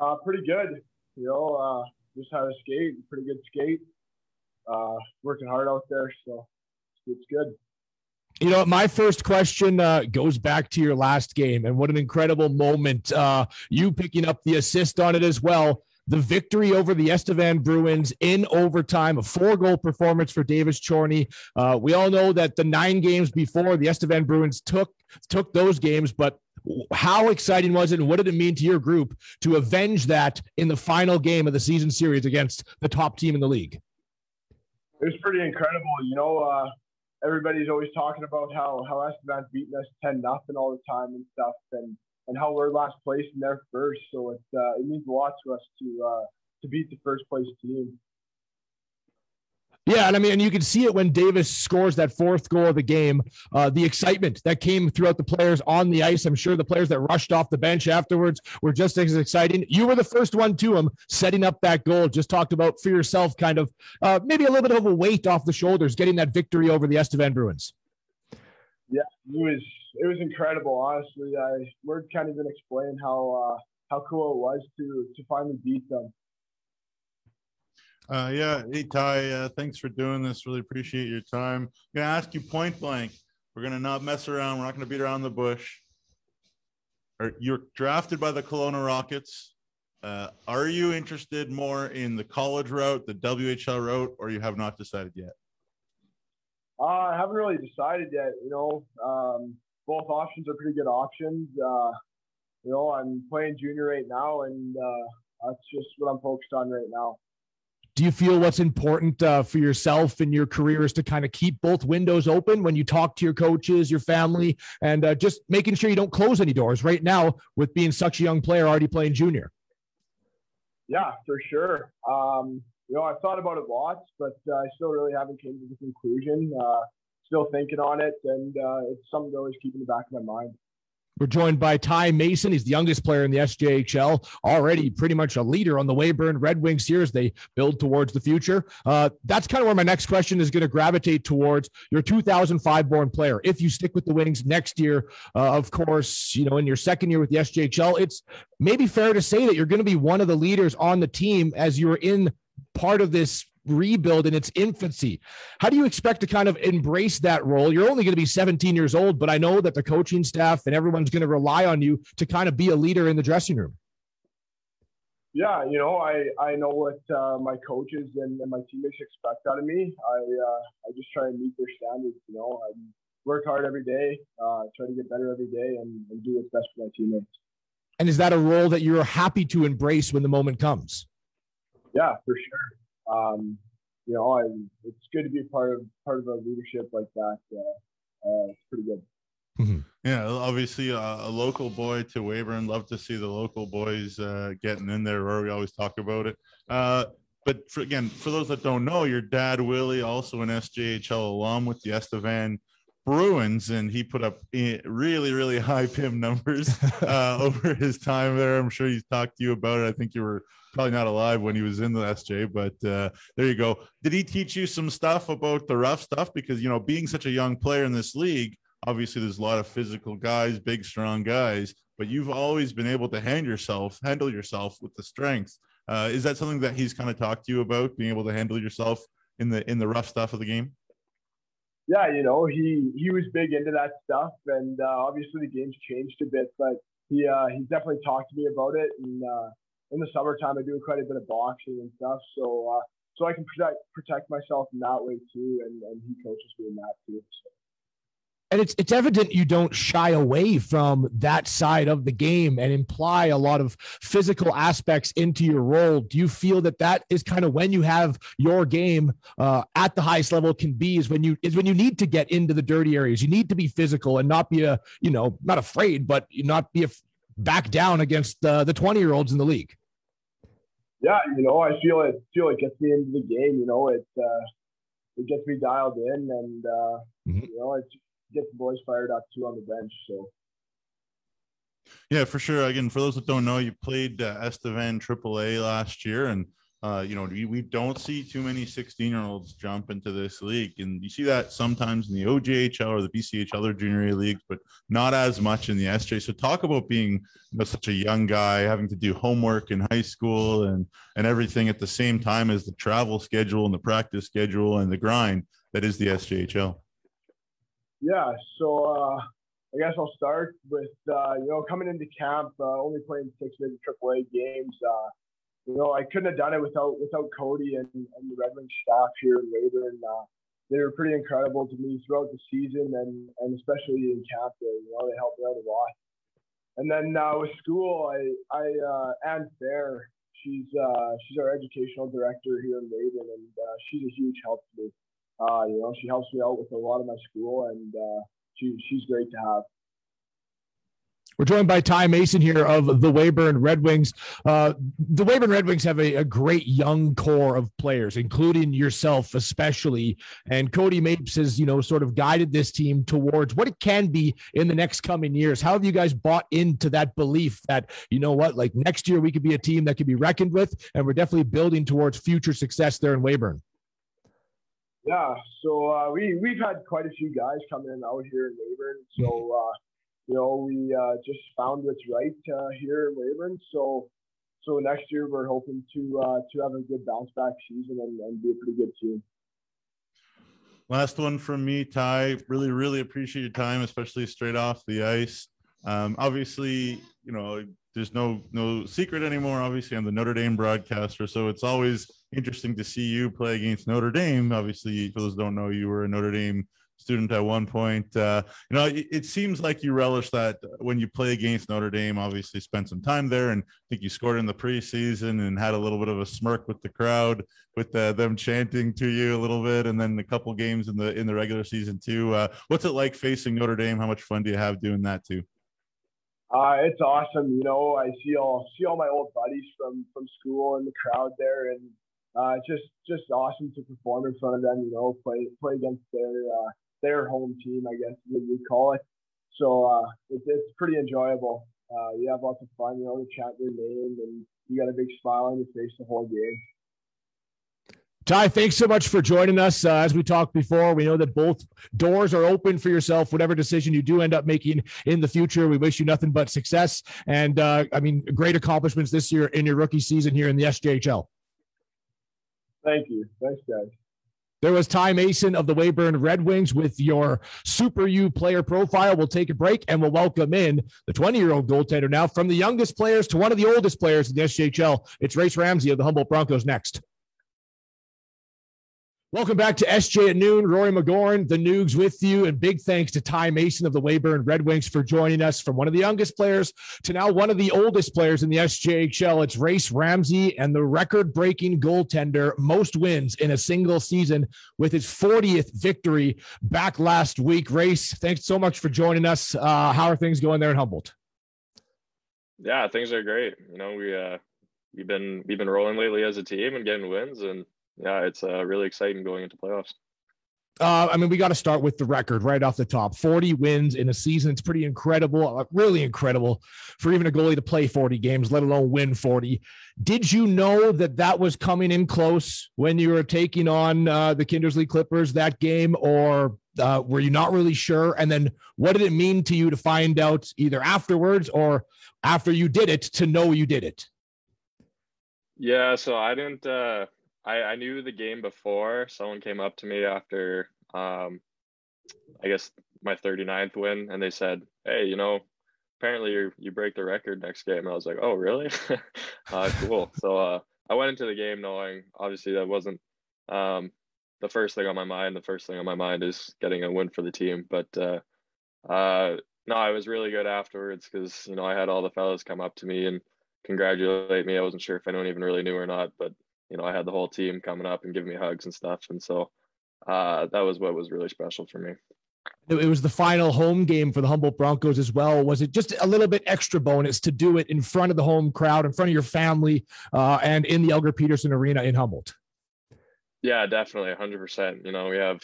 Speaker 3: Uh, pretty good. You know, uh, just had a skate, pretty good skate. Uh, working hard out there, so it's good.
Speaker 1: You know, my first question uh, goes back to your last game, and what an incredible moment. Uh, you picking up the assist on it as well. The victory over the Estevan Bruins in overtime, a four goal performance for Davis Chorney. Uh, we all know that the nine games before the Estevan Bruins took took those games, but how exciting was it and what did it mean to your group to avenge that in the final game of the season series against the top team in the league?
Speaker 3: It was pretty incredible. You know, uh, everybody's always talking about how how Estevan's beating us ten nothing all the time and stuff, and and how we're last place and they're first. So it uh, it means a lot to us to uh, to beat the first place team.
Speaker 1: Yeah, and I mean, and you can see it when Davis scores that fourth goal of the game. Uh, the excitement that came throughout the players on the ice. I'm sure the players that rushed off the bench afterwards were just as exciting. You were the first one to him setting up that goal. Just talked about for yourself, kind of uh, maybe a little bit of a weight off the shoulders, getting that victory over the Estevan Bruins.
Speaker 3: Yeah, it was it was incredible. Honestly, I word can't even explain how uh, how cool it was to to finally beat them.
Speaker 2: Uh, yeah, Ty, uh, thanks for doing this. Really appreciate your time. I'm gonna ask you point blank. We're gonna not mess around. We're not gonna beat around the bush. Are, you're drafted by the Kelowna Rockets. Uh, are you interested more in the college route, the WHL route, or you have not decided yet?
Speaker 3: Uh, I haven't really decided yet. You know, um, both options are pretty good options. Uh, you know, I'm playing junior right now, and uh, that's just what I'm focused on right now
Speaker 1: do you feel what's important uh, for yourself and your career is to kind of keep both windows open when you talk to your coaches, your family, and uh, just making sure you don't close any doors right now with being such a young player already playing junior?
Speaker 3: Yeah, for sure. Um, you know, I've thought about it lots, but uh, I still really haven't came to the conclusion. Uh, still thinking on it, and uh, it's something to always keep in the back of my mind.
Speaker 1: We're joined by Ty Mason. He's the youngest player in the SJHL, already pretty much a leader on the Weyburn Red Wings here as they build towards the future. Uh, that's kind of where my next question is going to gravitate towards your 2005 born player. If you stick with the Wings next year, uh, of course, you know, in your second year with the SJHL, it's maybe fair to say that you're going to be one of the leaders on the team as you're in part of this rebuild in its infancy. How do you expect to kind of embrace that role? You're only going to be 17 years old, but I know that the coaching staff and everyone's going to rely on you to kind of be a leader in the dressing room.
Speaker 3: Yeah, you know, I, I know what uh, my coaches and, and, my teammates expect out of me. I uh, I just try and meet their standards. You know, I work hard every day, uh, try to get better every day, and, and do what's best for my teammates.
Speaker 1: And is that a role that you're happy to embrace when the moment comes?
Speaker 3: Yeah, for sure um, you know, I, it's good to be part of part of a leadership like that. Uh, uh, it's pretty good.
Speaker 2: Mm-hmm. Yeah, obviously a, a, local boy to Weyburn. Love to see the local boys uh, getting in there. Or we always talk about it. Uh, but for, again, for those that don't know, your dad Willie, also an SJHL alum with the Estevan Bruins, and he put up eh, really, really high PIM numbers uh, over his time there. I'm sure he's talked to you about it. I think you were probably not alive when he was in the SJ, but uh, there you go. Did he teach you some stuff about the rough stuff? Because you know, being such a young player in this league, obviously there's a lot of physical guys, big, strong guys, but you've always been able to hand yourself, handle yourself with the strength. Uh, is that something that he's kind of talked to you about, being able to handle yourself in the in the rough stuff of the game?
Speaker 3: Yeah, you know, he he was big into that stuff, and uh, obviously the game's changed a bit, but he uh, he definitely talked to me about it, and uh, in the summertime, I do quite a bit of boxing and stuff. So, uh, so I can protect protect myself in that way too, and, and he coaches me in that too. So.
Speaker 1: And it's it's evident you don't shy away from that side of the game and imply a lot of physical aspects into your role. Do you feel that that is kind of when you have your game uh, at the highest level can be is when you is when you need to get into the dirty areas. You need to be physical and not be a you know not afraid, but not be a back down against uh, the twenty year olds in the league
Speaker 3: yeah, you know, I feel it feel it gets me into the game. You know, it uh, it gets me dialed in, and uh, mm-hmm. you know, it gets the boys fired up too on the bench. So.
Speaker 2: Yeah, for sure. Again, for those that don't know, you played uh, Estevan AAA last year, and uh, you know, we, we don't see too many 16 year olds jump into this league. And you see that sometimes in the OJHL or the BCHL other junior leagues, but not as much in the SJ. So talk about being you know, such a young guy, having to do homework in high school and, and everything at the same time as the travel schedule and the practice schedule and the grind that is the SJHL.
Speaker 3: Yeah. So, uh, I guess I'll start with, uh, you know, coming into camp, uh, only playing six major AAA games, uh, you know, I couldn't have done it without without Cody and, and the Red Wings staff here in Weyburn. Uh, they were pretty incredible to me throughout the season and, and especially in camp there. You know, they helped me out a lot. And then uh, with school, I I uh, Fair, she's she's our educational director here in Weyburn, and she's a huge help to me. Uh, you know, she helps me out with a lot of my school, and uh, she she's great to have.
Speaker 1: We're joined by Ty Mason here of the Weyburn Red Wings. Uh, the Weyburn Red Wings have a, a, great young core of players, including yourself, especially. And Cody Mapes has, you know, sort of guided this team towards what it can be in the next coming years. How have you guys bought into that belief that, you know what, like next year we could be a team that could be reckoned with, and we're definitely building towards future success there in Weyburn?
Speaker 3: Yeah, so uh, we we've had quite a few guys come in out here in Weyburn. So uh, you know, we uh, just found what's right uh, here in Weyburn. So, so next year we're hoping to uh, to have a good bounce back season and, and, be a pretty good team.
Speaker 2: Last one from me, Ty. Really, really appreciate your time, especially straight off the ice. Um, obviously, you know, there's no no secret anymore. Obviously, I'm the Notre Dame broadcaster, so it's always interesting to see you play against Notre Dame. Obviously, for those don't know, you were a Notre Dame student at one point. Uh, you know, it, it, seems like you relish that when you play against Notre Dame. Obviously, spent some time there, and I think you scored in the preseason and had a little bit of a smirk with the crowd, with uh, them chanting to you a little bit, and then a couple games in the in the regular season too. Uh, what's it like facing Notre Dame? How much fun do you have doing that too?
Speaker 3: Uh, it's awesome. You know, I see all see all my old buddies from from school in the crowd there, and uh, just just awesome to perform in front of them. You know, play play against their uh, their home team, I guess you call it. So uh, it's it's pretty enjoyable. Uh, you have lots of fun. You know, to chant their name, and you got a big smile on your face the whole game.
Speaker 1: Ty, thanks so much for joining us. Uh, as we talked before, we know that both doors are open for yourself. Whatever decision you do end up making in the future, we wish you nothing but success. And uh, I mean, great accomplishments this year in your rookie season here in the SJHL.
Speaker 3: Thank you. Thanks, guys.
Speaker 1: There was Ty Mason of the Weyburn Red Wings with your Super U player profile. We'll take a break and we'll welcome in the 20 year old goaltender now from the youngest players to one of the oldest players in the SJHL. It's Race Ramsey of the Humboldt Broncos next. Welcome back to SJ at noon. Rory McGoran, the Nugs with you. And big thanks to Ty Mason of the Weyburn Red Wings for joining us from one of the youngest players to now one of the oldest players in the SJHL. It's Race Ramsey and the record breaking goaltender, most wins in a single season with his 40th victory back last week. Race, thanks so much for joining us. Uh, how are things going there in Humboldt?
Speaker 4: Yeah, things are great. You know, we, uh, we've been, we've been rolling lately as a team and getting wins and, yeah, it's uh, really exciting going into playoffs.
Speaker 1: Uh, I mean, we got to start with the record right off the top. 40 wins in a season. It's pretty incredible, uh, really incredible for even a goalie to play 40 games, let alone win 40. Did you know that that was coming in close when you were taking on uh, the Kindersley Klippers that game, or uh, were you not really sure? And then what did it mean to you to find out either afterwards or after you did it to know you did it?
Speaker 4: Yeah, so I didn't. I, I knew the game before. Someone came up to me after, um, I guess my 39th win, and they said, "Hey, you know, apparently you you break the record next game." And I was like, "Oh, really? uh, cool." so uh, I went into the game knowing obviously that wasn't um, the first thing on my mind. The first thing on my mind is getting a win for the team. But uh, uh, no, I was really good afterwards because you know I had all the fellas come up to me and congratulate me. I wasn't sure if anyone even really knew or not, but you know, I had the whole team coming up and giving me hugs and stuff. And so uh, that was what was really special for me.
Speaker 1: It was the final home game for the Humboldt Broncos as well. Was it just a little bit extra bonus to do it in front of the home crowd, in front of your family, uh, and in the Elgar Petersen Arena in Humboldt?
Speaker 4: Yeah, definitely, hundred percent. You know, we have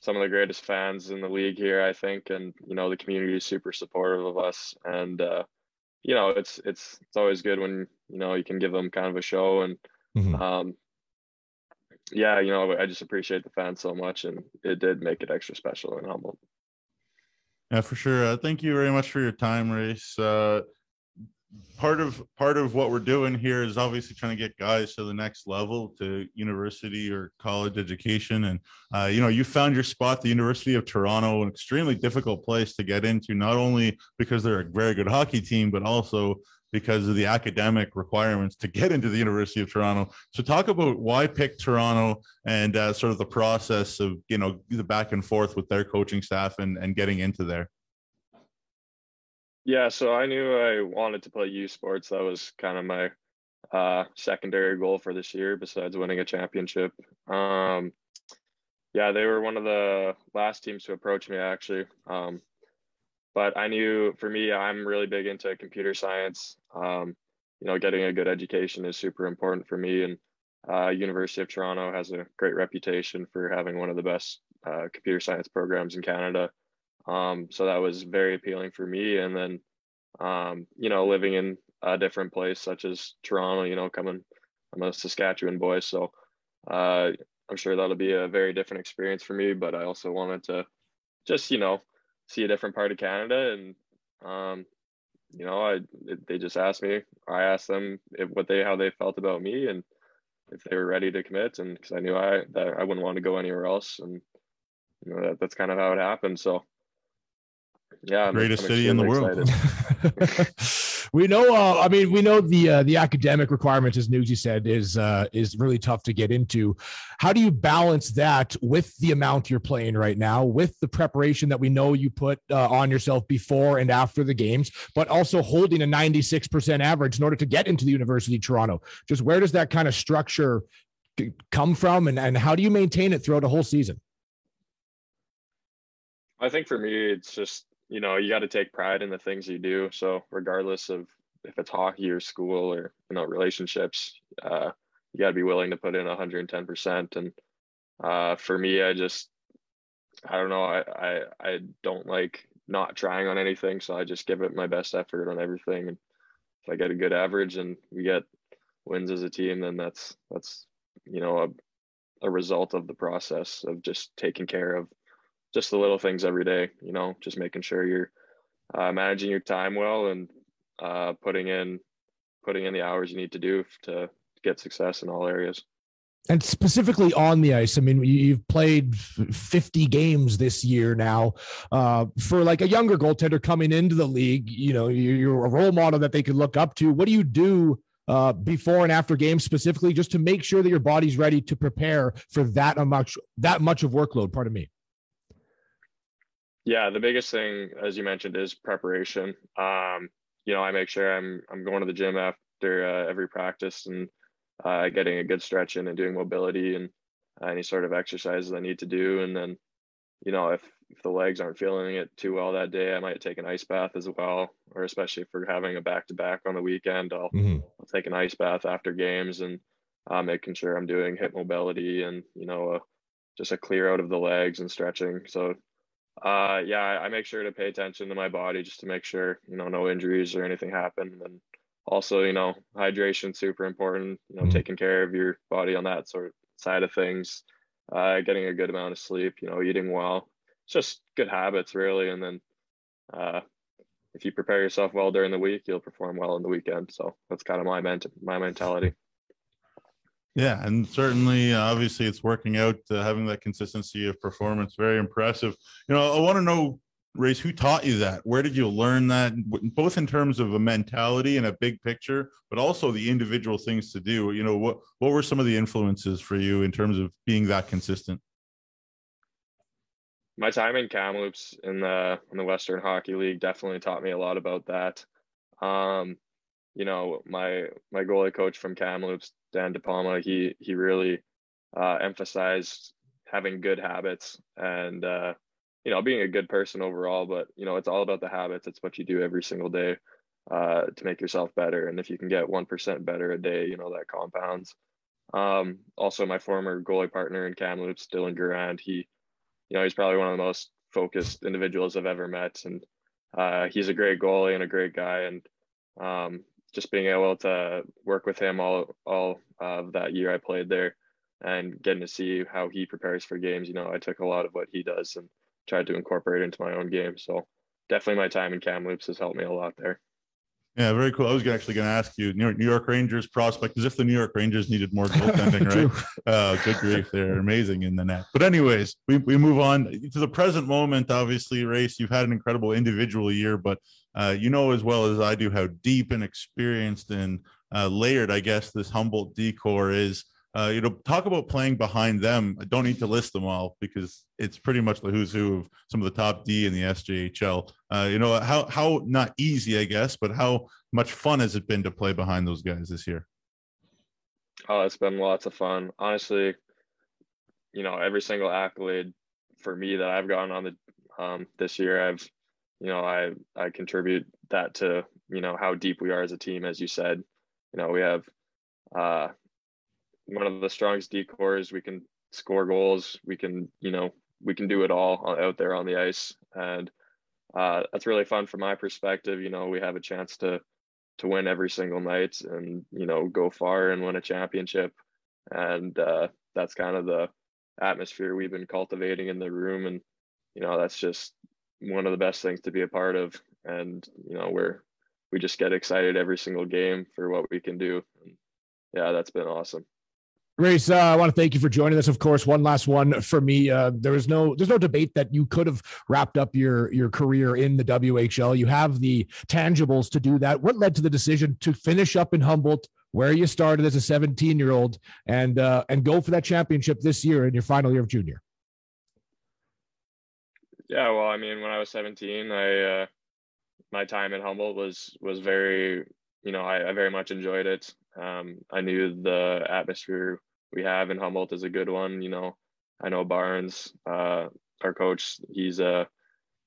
Speaker 4: some of the greatest fans in the league here, I think, and you know, the community is super supportive of us. And uh, you know, it's it's it's always good when you know you can give them kind of a show and Mm-hmm. Um, yeah, you know, I just appreciate the fans so much, and it did make it extra special and humble.
Speaker 2: Yeah, for sure. Uh, thank you very much for your time, Race. Uh, part of part of what we're doing here is obviously trying to get guys to the next level to university or college education and uh, you know you found your spot the university of toronto an extremely difficult place to get into not only because they're a very good hockey team but also because of the academic requirements to get into the University of Toronto. So, talk about why pick Toronto and uh, sort of the process of you know the back and forth with their coaching staff and and getting into there.
Speaker 4: Yeah, so I knew I wanted to play U Sports. That was kind of my uh, secondary goal for this year, besides winning a championship. Um, yeah, they were one of the last teams to approach me actually. Um, but I knew for me, I'm really big into computer science. Um, you know, getting a good education is super important for me. And uh, University of Toronto has a great reputation for having one of the best uh, computer science programs in Canada. Um, so that was very appealing for me. And then, um, you know, living in a different place such as Toronto, you know, coming, I'm a Saskatchewan boy, so uh, I'm sure that'll be a very different experience for me. But I also wanted to just, you know, see a different part of Canada. And, um, you know, I, they just asked me, I asked them if, what they, how they felt about me and if they were ready to commit. And cause I knew I, that I wouldn't want to go anywhere else. And, you know, that, that's kind of how it happened. So yeah.
Speaker 2: Greatest I'm, I'm city in the world.
Speaker 1: we know. Uh, I mean, we know the uh, the academic requirements, as Nugsy said, is uh, is really tough to get into. How do you balance that with the amount you're playing right now, with the preparation that we know you put uh, on yourself before and after the games, but also holding a 96% average in order to get into the University of Toronto? Just where does that kind of structure come from, and and how do you maintain it throughout a whole season?
Speaker 4: I think for me, it's just you know you got to take pride in the things you do so regardless of if it's hockey or school or you know relationships uh, you got to be willing to put in 110% and uh, for me i just I don't know. I, I I don't like not trying on anything, so I just give it my best effort on everything. And if I get a good average and we get wins as a team, then that's that's you know a a result of the process of just taking care of just the little things every day. You know, just making sure you're uh, managing your time well and uh, putting in putting in the hours you need to do to get success in all areas.
Speaker 1: And specifically on the ice i mean you've played 50 games this year now uh, for like a younger goaltender coming into the league you know you're a role model that they could look up to. What do you do uh, before and after games specifically just to make sure that your body's ready to prepare for that much that much of workload? Pardon me
Speaker 4: yeah the biggest thing as you mentioned is preparation um, you know i make sure i'm i'm going to the gym after uh, every practice and uh, getting a good stretch in and doing mobility and uh, any sort of exercises I need to do. And then, you know, if, if the legs aren't feeling it too well that day, I might take an ice bath as well, or especially if we're having a back to back on the weekend, I'll, mm-hmm. I'll, take an ice bath after games and uh, making sure I'm doing hip mobility and, you know, uh, just a clear out of the legs and stretching. So, uh, yeah, I, make sure to pay attention to my body just to make sure, you know, no injuries or anything happen. And also, you know, hydration super important. You know, mm-hmm. taking care of your body on that sort of side of things, uh, getting a good amount of sleep. You know, eating well. It's just good habits, really. And then, uh, if you prepare yourself well during the week, you'll perform well in the weekend. So that's kind of my ment- my mentality.
Speaker 2: Yeah, and certainly, uh, obviously, it's working out. Uh, having that consistency of performance, very impressive. You know, I want to know Race, who taught you that? Where did you learn that? Both in terms of a mentality and a big picture, but also the individual things to do. You know, what what were some of the influences for you in terms of being that consistent?
Speaker 4: My time in Kamloops in the in the Western Hockey League definitely taught me a lot about that. Um, you know, my my goalie coach from Kamloops, Dan DePalma, he he really uh, emphasized having good habits and uh, you know, being a good person overall, but you know, it's all about the habits. It's what you do every single day uh, to make yourself better. And if you can get 1% better a day, you know, that compounds. Um, also my former goalie partner in Kamloops, Dylan Garand, he, you know, he's probably one of the most focused individuals I've ever met. And uh, he's a great goalie and a great guy. And um, just being able to work with him all, all of that year I played there and getting to see how he prepares for games, you know, I took a lot of what he does and tried to incorporate into my own game. So definitely my time in Kamloops has helped me a lot there.
Speaker 2: Yeah, very cool. I was actually going to ask you, New York, New York, Rangers prospect, as if the New York Rangers needed more goaltending, right? uh, good grief, they're amazing in the net. But anyways, we, we move on to the present moment. Obviously, race, you've had an incredible individual year, but uh, you know as well as I do how deep and experienced and uh, layered, I guess, this Humboldt D corps is. Uh, you know, talk about playing behind them. I don't need to list them all because it's pretty much the who's who of some of the top D in the SJHL. Uh, you know, how how not easy, I guess, but how much fun has it been to play behind those guys this year?
Speaker 4: Oh, it's been lots of fun. Honestly, you know, every single accolade for me that I've gotten on the um, this year, I've, you know, I I contribute that to you know how deep we are as a team. As you said, you know, we have uh, one of the strongest decors. We can score goals. We can, you know, we can do it all out there on the ice, and uh, that's really fun from my perspective. You know, we have a chance to to win every single night, and you know, go far and win a championship, and uh, that's kind of the atmosphere we've been cultivating in the room, and you know, that's just one of the best things to be a part of. And you know, we're we just get excited every single game for what we can do. And yeah, that's been awesome.
Speaker 1: Race, uh, I want to thank you for joining us. Of course, one last one for me. Uh, there is no, there's no debate that you could have wrapped up your your career in the WHL. You have the tangibles to do that. What led to the decision to finish up in Humboldt, where you started as a 17 year old, and uh, and go for that championship this year in your final year of junior?
Speaker 4: Yeah, well, I mean, when I was 17, I uh, my time in Humboldt was was very, you know, I, I very much enjoyed it. Um, I knew the atmosphere we have in Humboldt is a good one. You know, I know Barney, uh, our coach, he's a, uh,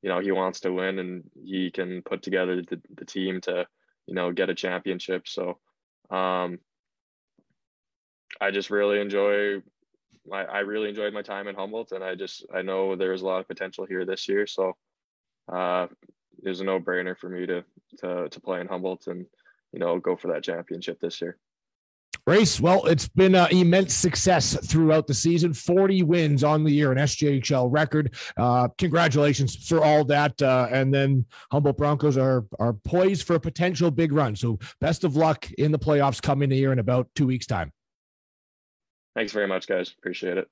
Speaker 4: you know, he wants to win and he can put together the, the team to, you know, get a championship. So, um, I just really enjoy I, I really enjoyed my time in Humboldt, and I just I know there's a lot of potential here this year. So uh, it was a no brainer for me to to to play in Humboldt and you know go for that championship this year.
Speaker 1: Race, well, it's been uh, immense success throughout the season. 40 wins on the year, an SJHL record. Uh, congratulations for all that. Uh, and then Humboldt Broncos are are poised for a potential big run. So best of luck in the playoffs coming here in about two weeks' time.
Speaker 4: Thanks very much, guys. Appreciate it.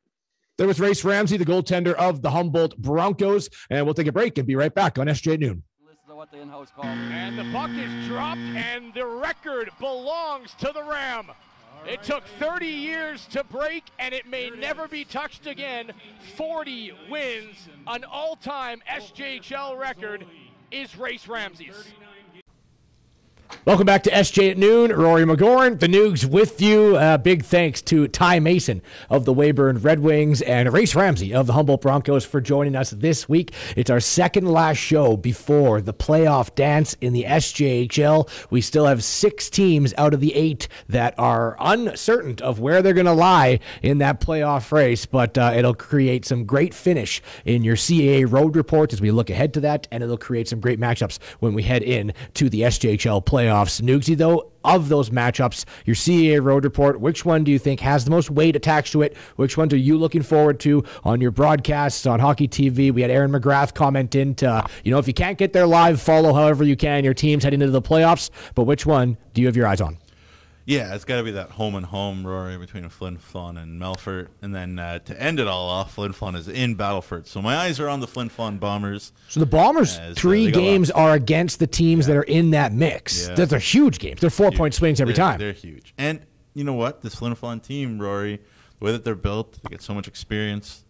Speaker 1: There was Race Ramsey, the goaltender of the Humboldt Broncos. And we'll take a break and be right back on SJ Noon
Speaker 5: what the in-house call. And the puck is dropped, and the record belongs to the Ram. It took 30 years to break, and it may never be touched again. 40 wins, an all-time SJHL record, is Race Ramsey's.
Speaker 1: Welcome back to SJ at noon. Rory McGoran, the Nugs with you. Uh, big thanks to Ty Mason of the Weyburn Red Wings and Race Ramsey of the Humboldt Broncos for joining us this week. It's our second last show before the playoff dance in the SJHL. We still have six teams out of the eight that are uncertain of where they're going to lie in that playoff race, but uh, it'll create some great finish in your CAA road report as we look ahead to that, and it'll create some great matchups when we head in to the SJHL playoff playoffs. Nugsy, though, of those matchups, your CAA road report, which one do you think has the most weight attached to it? Which ones are you looking forward to on your broadcasts on Hockey TV? We had Aaron McGrath comment into, you know, if you can't get there live, follow however you can your teams heading into the playoffs. But which one do you have your eyes on?
Speaker 2: Yeah, it's got to be that home and home, Rory, between Flin Flon and Melfort. And then uh, to end it all off, Flin Flon is in Battleford. So my eyes are on the Flin Flon Bombers.
Speaker 1: So the Bombers' uh, three games are against the teams yeah. that are in that mix. Yeah. Those are huge games. They're four huge. point swings every
Speaker 2: they're,
Speaker 1: time.
Speaker 2: They're huge. And you know what? This Flin Flon team, Rory, the way that they're built, they get so much experience.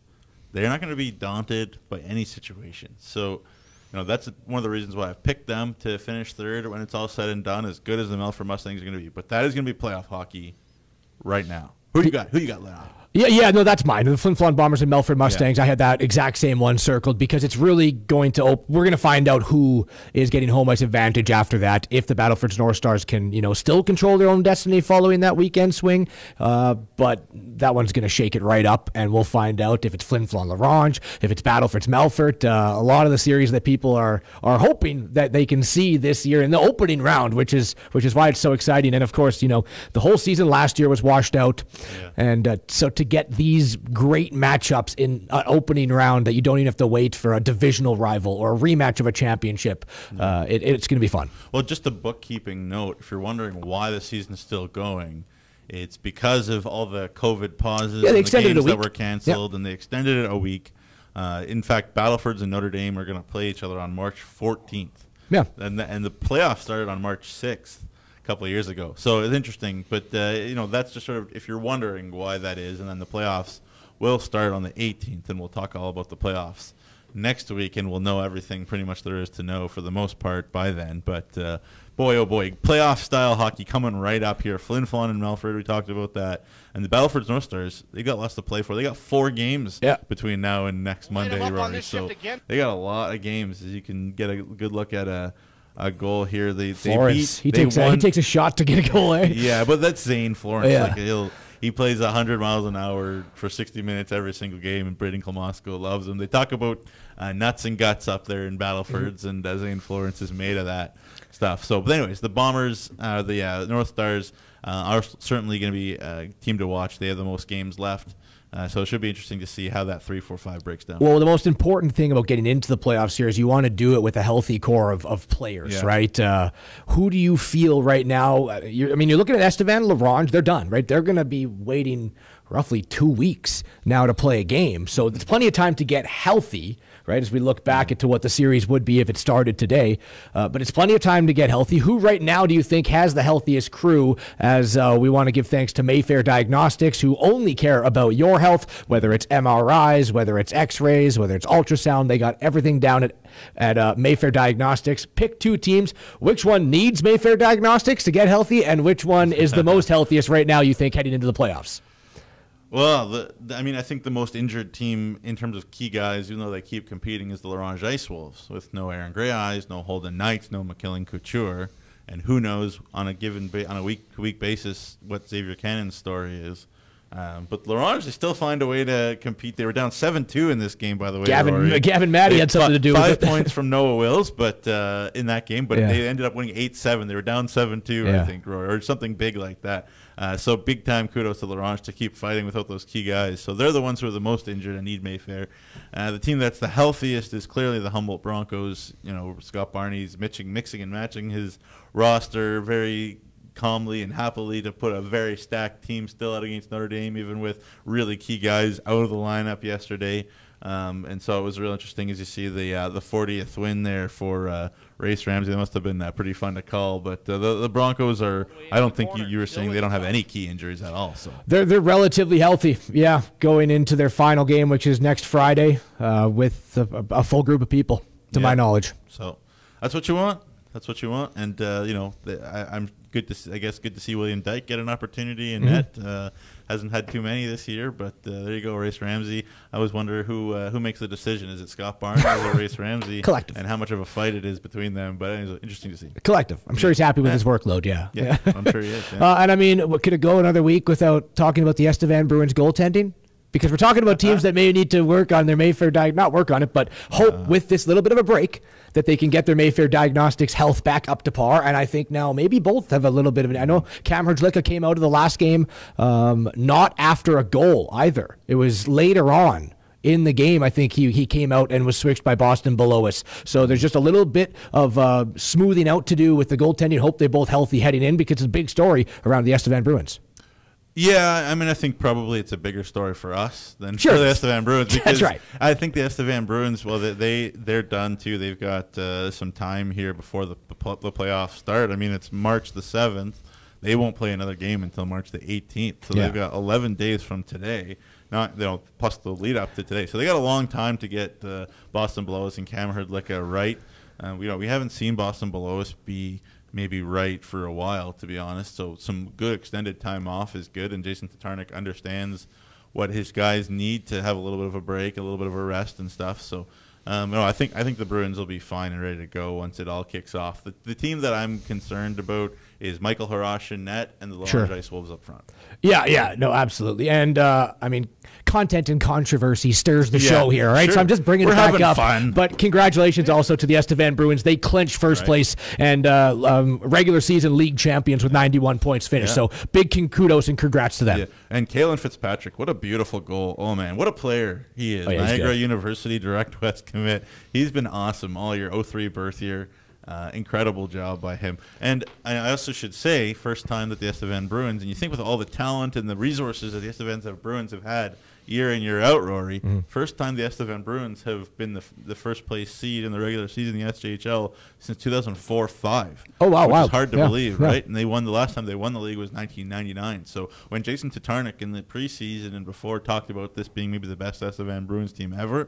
Speaker 2: They're not going to be daunted by any situation. So you know that's one of the reasons why I picked them to finish third when it's all said and done. As good as the Melfort Mustangs are going to be, but that is going to be playoff hockey right now. Who you got? Who you got, Leon?
Speaker 1: Yeah, yeah, no, that's mine. The Flin Flon Bombers and Melfort Mustangs. Yeah. I had that exact same one circled because it's really going to. Op- we're going to find out who is getting home ice advantage after that. If the Battlefords North Stars can, you know, still control their own destiny following that weekend swing, uh, but that one's going to shake it right up, and we'll find out if it's Flin Flon La Ronge, if it's Battlefords Melfort. Uh, a lot of the series that people are are hoping that they can see this year in the opening round, which is which is why it's so exciting. And of course, you know, the whole season last year was washed out, yeah. and uh, so to get these great matchups in an opening round that you don't even have to wait for a divisional rival or a rematch of a championship. Uh, it, it's going to be fun.
Speaker 2: Well, just a bookkeeping note if you're wondering why the season's still going, it's because of all the COVID pauses
Speaker 1: yeah,
Speaker 2: extended
Speaker 1: the games
Speaker 2: that were canceled, and they extended it a week. Uh, in fact, Battlefords and Notre Dame are going to play each other on March 14th.
Speaker 1: Yeah.
Speaker 2: And the, and the playoffs started on March 6th couple of years ago. So it's interesting, but uh, you know that's just sort of if you're wondering why that is, and then the playoffs will start on the 18th, and we'll talk all about the playoffs next week, and we'll know everything pretty much there is to know for the most part by then. But uh, boy, oh boy, playoff style hockey coming right up here. Flin, Flon and Melfort, we talked about that, and the Battlefords North Stars, they got lots to play for. They got four games
Speaker 1: yeah.
Speaker 2: between now and next Monday, Rory. So they got a lot of games. As you can get a good look at a uh, a goal here. They, they Beat,
Speaker 1: he takes a, he takes a shot to get a goal. Eh?
Speaker 2: yeah, but that's Zane Florence. Yeah. Like he'll he plays 100 miles an hour for 60 minutes every single game, and Brayden Klimosko loves him. They talk about uh, nuts and guts up there in Battlefords, mm-hmm. and uh, Zane Florence is made of that stuff. So, but anyways, the Bombers, uh, the uh, North Stars, uh, are certainly going to be a team to watch. They have the most games left. Uh, so it should be interesting to see how that three, four, five breaks down.
Speaker 1: Well, the most important thing about getting into the playoffs here is you want to do it with a healthy core of, of players, yeah. right? Uh, who do you feel right now? Uh, I mean, you're looking at Estevan, La Ronge, they're done, right? They're going to be waiting roughly two weeks now to play a game. So there's plenty of time to get healthy right? As we look back into what the series would be if it started today. Uh, but it's plenty of time to get healthy. Who right now do you think has the healthiest crew? As uh, we want to give thanks to Mayfair Diagnostics, who only care about your health, whether it's MRIs, whether it's X-rays, whether it's ultrasound. They got everything down at at uh, Mayfair Diagnostics. Pick two teams. Which one needs Mayfair Diagnostics to get healthy, and which one is the most healthiest right now? You think heading into the playoffs?
Speaker 2: Well, the, the, I mean, I think the most injured team in terms of key guys, even though they keep competing, is the La Ronge Ice Wolves with no Aaron Greyeyes, no Holden Knights, no McKillen Couture, and who knows on a given ba- on a week to week basis what Xavier Cannon's story is. Um, but La Ronge, they still find a way to compete. They were down seven two in this game, by the way.
Speaker 1: Gavin
Speaker 2: Rory.
Speaker 1: Gavin Maddie
Speaker 2: They
Speaker 1: had something to do with
Speaker 2: five points from Noah Wills, but uh, in that game, but
Speaker 1: Yeah.
Speaker 2: they ended up winning eight seven. They were down seven two, I think, Rory, or something big like that. Uh, so big time kudos to La Ronge to keep fighting without those key guys. So they're the ones who are the most injured and need Mayfair. Uh, the team that's the healthiest is clearly the Humboldt Broncos. You know, Scott Barney's mixing, mixing and matching his roster very calmly and happily to put a very stacked team still out against Notre Dame, even with really key guys out of the lineup yesterday. Um, and so it was real interesting as you see the uh, the 40th win there for uh, Race Ramsey. That must have been uh, pretty fun to call. But uh, the, the Broncos are, I don't think you, you were saying they don't have any key injuries at all. So
Speaker 1: They're they're relatively healthy. Yeah, going into their final game, which is next Friday, uh, with a, a full group of people, to my knowledge.
Speaker 2: So that's what you want. That's what you want. And uh, you know, I, I'm good to. See, I guess good to see William Dyke get an opportunity in
Speaker 1: Mm-hmm.
Speaker 2: net. Hasn't had too many this year, but uh, there you go, Race Ramsey. I always wonder who uh, who makes the decision. Is it Scott Barney or Race Ramsey?
Speaker 1: Collective.
Speaker 2: And how much of a fight it is between them. But it's interesting to see.
Speaker 1: Collective. I'm sure he's happy with his workload. Yeah.
Speaker 2: Yeah, I'm sure he is. Yeah.
Speaker 1: Uh, and I mean, what, could it go another week without talking about the Estevan Bruins goaltending? Because we're talking about teams that may need to work on their Mayfair diag not work on it, but hope
Speaker 2: Uh.
Speaker 1: with this little bit of a break that they can get their Mayfair diagnostics health back up to par. And I think now maybe both have a little bit of an. I know Cam Herdlicka came out of the last game um, not after a goal either. It was later on in the game, I think he he came out and was switched by Boston Bilous. So there's just a little bit of uh, smoothing out to do with the goaltending. Hope they're both healthy heading in because it's a big story around the Estevan Bruins.
Speaker 2: Yeah, I mean, I think probably it's a bigger story for us than
Speaker 1: Sure.
Speaker 2: for the Estevan Bruins.
Speaker 1: That's
Speaker 2: Because
Speaker 1: right.
Speaker 2: I think the Estevan Bruins, well, they, they they're done too. They've got uh, some time here before the the pl- playoffs start. I mean, it's March the seventh. They won't play another game until March the 18th. So
Speaker 1: Yeah.
Speaker 2: they've got 11 days from today. Not you know, plus the lead up to today. So they got a long time to get uh, Boston Bilous and Cam Herdlicka right. Uh, we, you know, we haven't seen Boston Bilous be maybe right for a while, to be honest. So some good extended time off is good, and Jason Tatarnic understands what his guys need to have a little bit of a break, a little bit of a rest and stuff. So. Um, no, I think I think the Bruins will be fine and ready to go once it all kicks off. The, the team that I'm concerned about is Michael Harash in net and the La Ronge
Speaker 1: Sure.
Speaker 2: Ice Wolves up front.
Speaker 1: Yeah, yeah, no, absolutely. And uh, I mean, content and controversy stirs the
Speaker 2: Yeah,
Speaker 1: show here, right? So. I'm just bringing
Speaker 2: We're
Speaker 1: it back up.
Speaker 2: fun.
Speaker 1: But congratulations also to the Estevan Bruins. They clinched first
Speaker 2: Right.
Speaker 1: place and uh, um, regular season league champions with 91 points finished.
Speaker 2: Yeah.
Speaker 1: So big kudos and congrats to them.
Speaker 2: Yeah. And Kalen Fitzpatrick, what a beautiful goal. Oh, man, what a player he is.
Speaker 1: Oh,
Speaker 2: Niagara. University Direct West commit. He's been awesome all year, 03 birth year. Uh, incredible job by him. And I also should say, first time that the Estevan Bruins, and you think with all the talent and the resources that the Estevan Bruins have had year in, year out, Rory,
Speaker 1: Mm-hmm.
Speaker 2: first time the Estevan Bruins have been the, the first place seed in the regular season in the SJHL since 2004 5.
Speaker 1: Oh, wow,
Speaker 2: which
Speaker 1: wow.
Speaker 2: is hard to
Speaker 1: Yeah,
Speaker 2: believe,
Speaker 1: yeah.
Speaker 2: right? And they won the last time they won the league was 1999. So when Jason Tatarnic in the preseason and before talked about this being maybe the best Estevan Bruins team ever,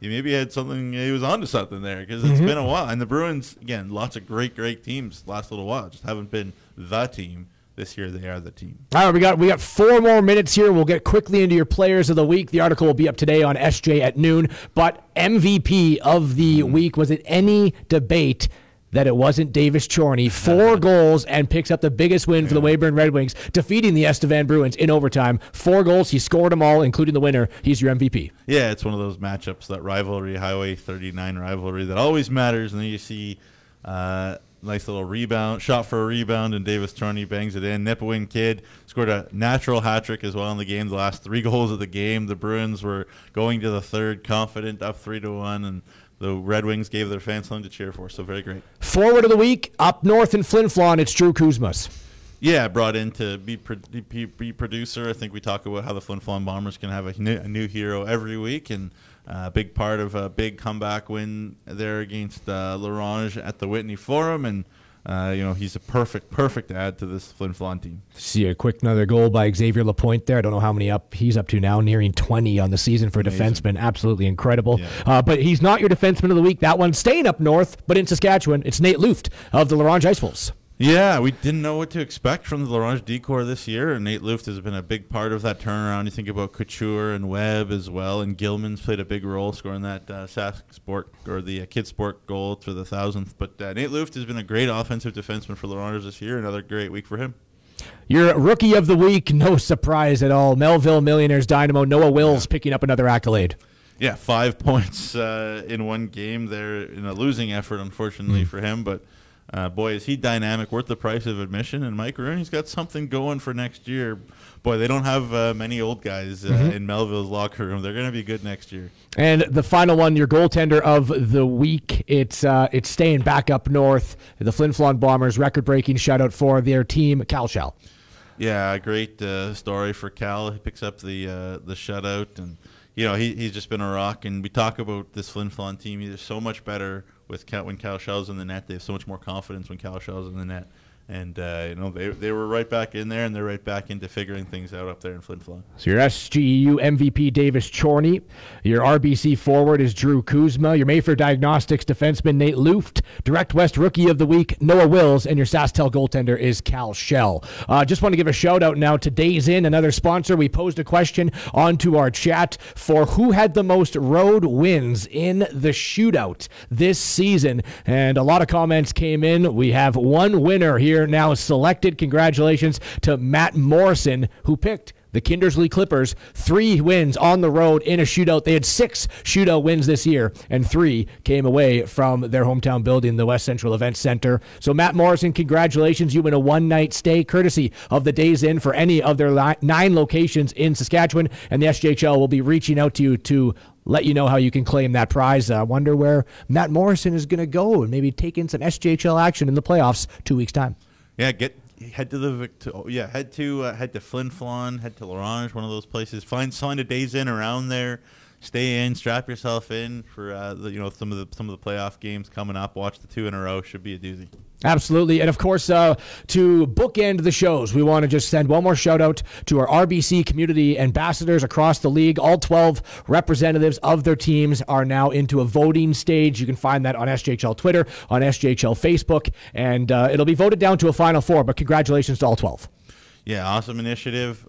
Speaker 2: he maybe had something. He was onto something there because it's
Speaker 1: Mm-hmm.
Speaker 2: been a while. And the Bruins, again, lots of great, great teams last little while, just haven't been the team. This year they are the team.
Speaker 1: All right, we got we got four more minutes here. We'll get quickly into your players of the week. The article will be up today on SJ at noon. But MVP of the week was it any debate? That it wasn't Davis Chorney, four goals and picks up the biggest win for the Weyburn Red Wings, defeating the Estevan Bruins in overtime. Four goals, he scored them all, including the winner. He's your MVP.
Speaker 2: Yeah, it's one of those matchups, that rivalry, Highway 39 rivalry that always matters. And then you see uh, nice little rebound, shot for a rebound, and Davis Chorney bangs it in. Nipawin kid scored a natural hat trick as well in the game. The last three goals of the game, the Bruins were going to the third, confident, up three to one, and the Red Wings gave their fans something to cheer for. So very great.
Speaker 1: Forward of the week, up north in Flin Flon, it's Drew Kuzmas.
Speaker 2: Yeah, brought in to be, pro- be, be producer. I think we talk about how the Flin Flon Bombers can have a new, a new hero every week, and uh, a big part of a big comeback win there against uh, La Ronge at the Whitney Forum, and uh, you know he's a perfect perfect add to this Flin Flon team.
Speaker 1: See a quick another goal by Xavier Lapointe there. I don't know how many up he's up to now, nearing 20 on the season for a defenseman. Absolutely incredible.
Speaker 2: Yeah.
Speaker 1: Uh, but he's not your defenseman of the week. That one's staying up north, but in Saskatchewan. It's Nate Luft of the La Ronge Ice Wolves.
Speaker 2: Yeah, we didn't know what to expect from the Larange D corps this year, and Nate Luft has been a big part of that turnaround. You think about Couture and Webb as well, and Gilman's played a big role scoring that uh, Sask Sport or the uh, Kid Sport goal for the thousandth. But uh, Nate Luft has been a great offensive defenseman for La Ronge this year. Another great week for him.
Speaker 1: Your rookie of the week, no surprise at all. Melville Millionaires Dynamo Noah Wills picking up another accolade.
Speaker 2: Yeah, five points uh, in one game there in a losing effort, unfortunately mm. for him. But uh, boy, is he dynamic, worth the price of admission. And Mike Rooney's got something going for next year. Boy, they don't have uh, many old guys uh, mm-hmm. in Melville's locker room. They're going to be good next year.
Speaker 1: And the final one, your goaltender of the week, it's uh, it's staying back up north. The Flin Flon Bombers, record-breaking shutout for their team, Cal Shell.
Speaker 2: Yeah, great uh, story for Cal. He picks up the the shutout and you know, he, he's just been a rock. And we talk about this Flin Flon team. He's so much better with Cal, when Cal Shell's in the net. They have so much more confidence when Cal Shell's in the net and uh, you know they, they were right back in there, and they're right back into figuring things out up there in Flin Flon.
Speaker 1: So your SGU MVP Davis Chorney, your RBC forward is Drew Kuzma, your Mayfair Diagnostics defenseman Nate Luft, Direct West Rookie of the Week Noah Wills, and your SaskTel goaltender is Cal Shell. Uh, just want to give a shout out now to Days Inn, another sponsor. We posed a question onto our chat for who had the most road wins in the shootout this season, and a lot of comments came in. We have one winner here here now selected. Congratulations to Matt Morrison, who picked the Kindersley Klippers, three wins on the road in a shootout. They had six shootout wins this year, and three came away from their hometown building, the West Central Events Center. So, Matt Morrison, congratulations. You win a one night stay courtesy of the Days Inn for any of their nine locations in Saskatchewan, and the SJHL will be reaching out to you to let you know how you can claim that prize. I wonder where Matt Morrison is going to go and maybe take in some SJHL action in the playoffs two weeks' time.
Speaker 2: Yeah, get head to the to, yeah head to uh, head to Flin Flon, head to La Ronge, one of those places. Find find a Days Inn around there stay in, strap yourself in for uh, the, you know some of the some of the playoff games coming up. Watch the two in a row; should be a doozy.
Speaker 1: Absolutely, and of course, uh, to bookend the shows, we want to just send one more shout out to our RBC community ambassadors across the league. All 12 representatives of their teams are now into a voting stage. You can find that on SJHL Twitter, on SJHL Facebook, and uh, it'll be voted down to a final four. But congratulations to all 12.
Speaker 2: Yeah, awesome initiative.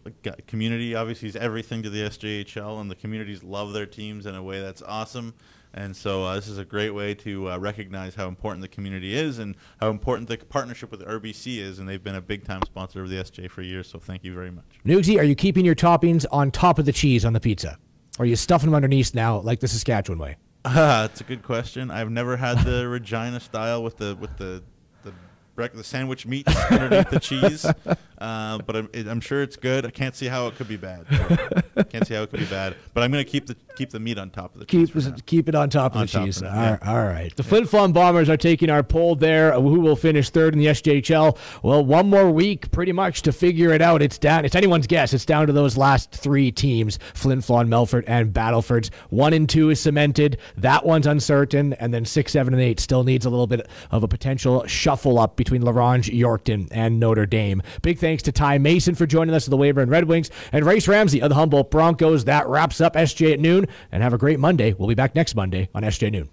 Speaker 2: Community obviously is everything to the SJHL, and the communities love their teams in a way that's awesome. And so uh, this is a great way to uh, recognize how important the community is and how important the partnership with RBC is. And they've been a big time sponsor of the SJ for years. So thank you very much.
Speaker 1: Nugsy, are you keeping your toppings on top of the cheese on the pizza? Or are you stuffing them underneath now, like the Saskatchewan way?
Speaker 2: Uh, that's a good question. I've never had the Regina style with the with the the sandwich meat underneath the cheese. Uh, but I'm, I'm, sure it's good. I can't see how it could be bad. can't see how it could be bad. But I'm going to keep the keep the meat on top of the
Speaker 1: keep
Speaker 2: cheese.
Speaker 1: Keep it on top of on the top cheese. Of yeah. all right. The yeah. Flin Flon Bombers are taking our poll there. Who will finish third in the SJHL? Well, one more week, pretty much, to figure it out. It's down. It's anyone's guess. It's down to those last three teams: Flin Flon, Melfort, and Battleford's. One and two is cemented. That one's uncertain, and then six, seven, and eight still needs a little bit of a potential shuffle up between La Ronge, Yorkton, and Notre Dame. Big thanks to Ty Mason for joining us of the Weyburn Red Wings and Race Ramsey of the Humboldt Broncos. That wraps up SJ at noon. And have a great Monday. We'll be back next Monday on SJ Noon.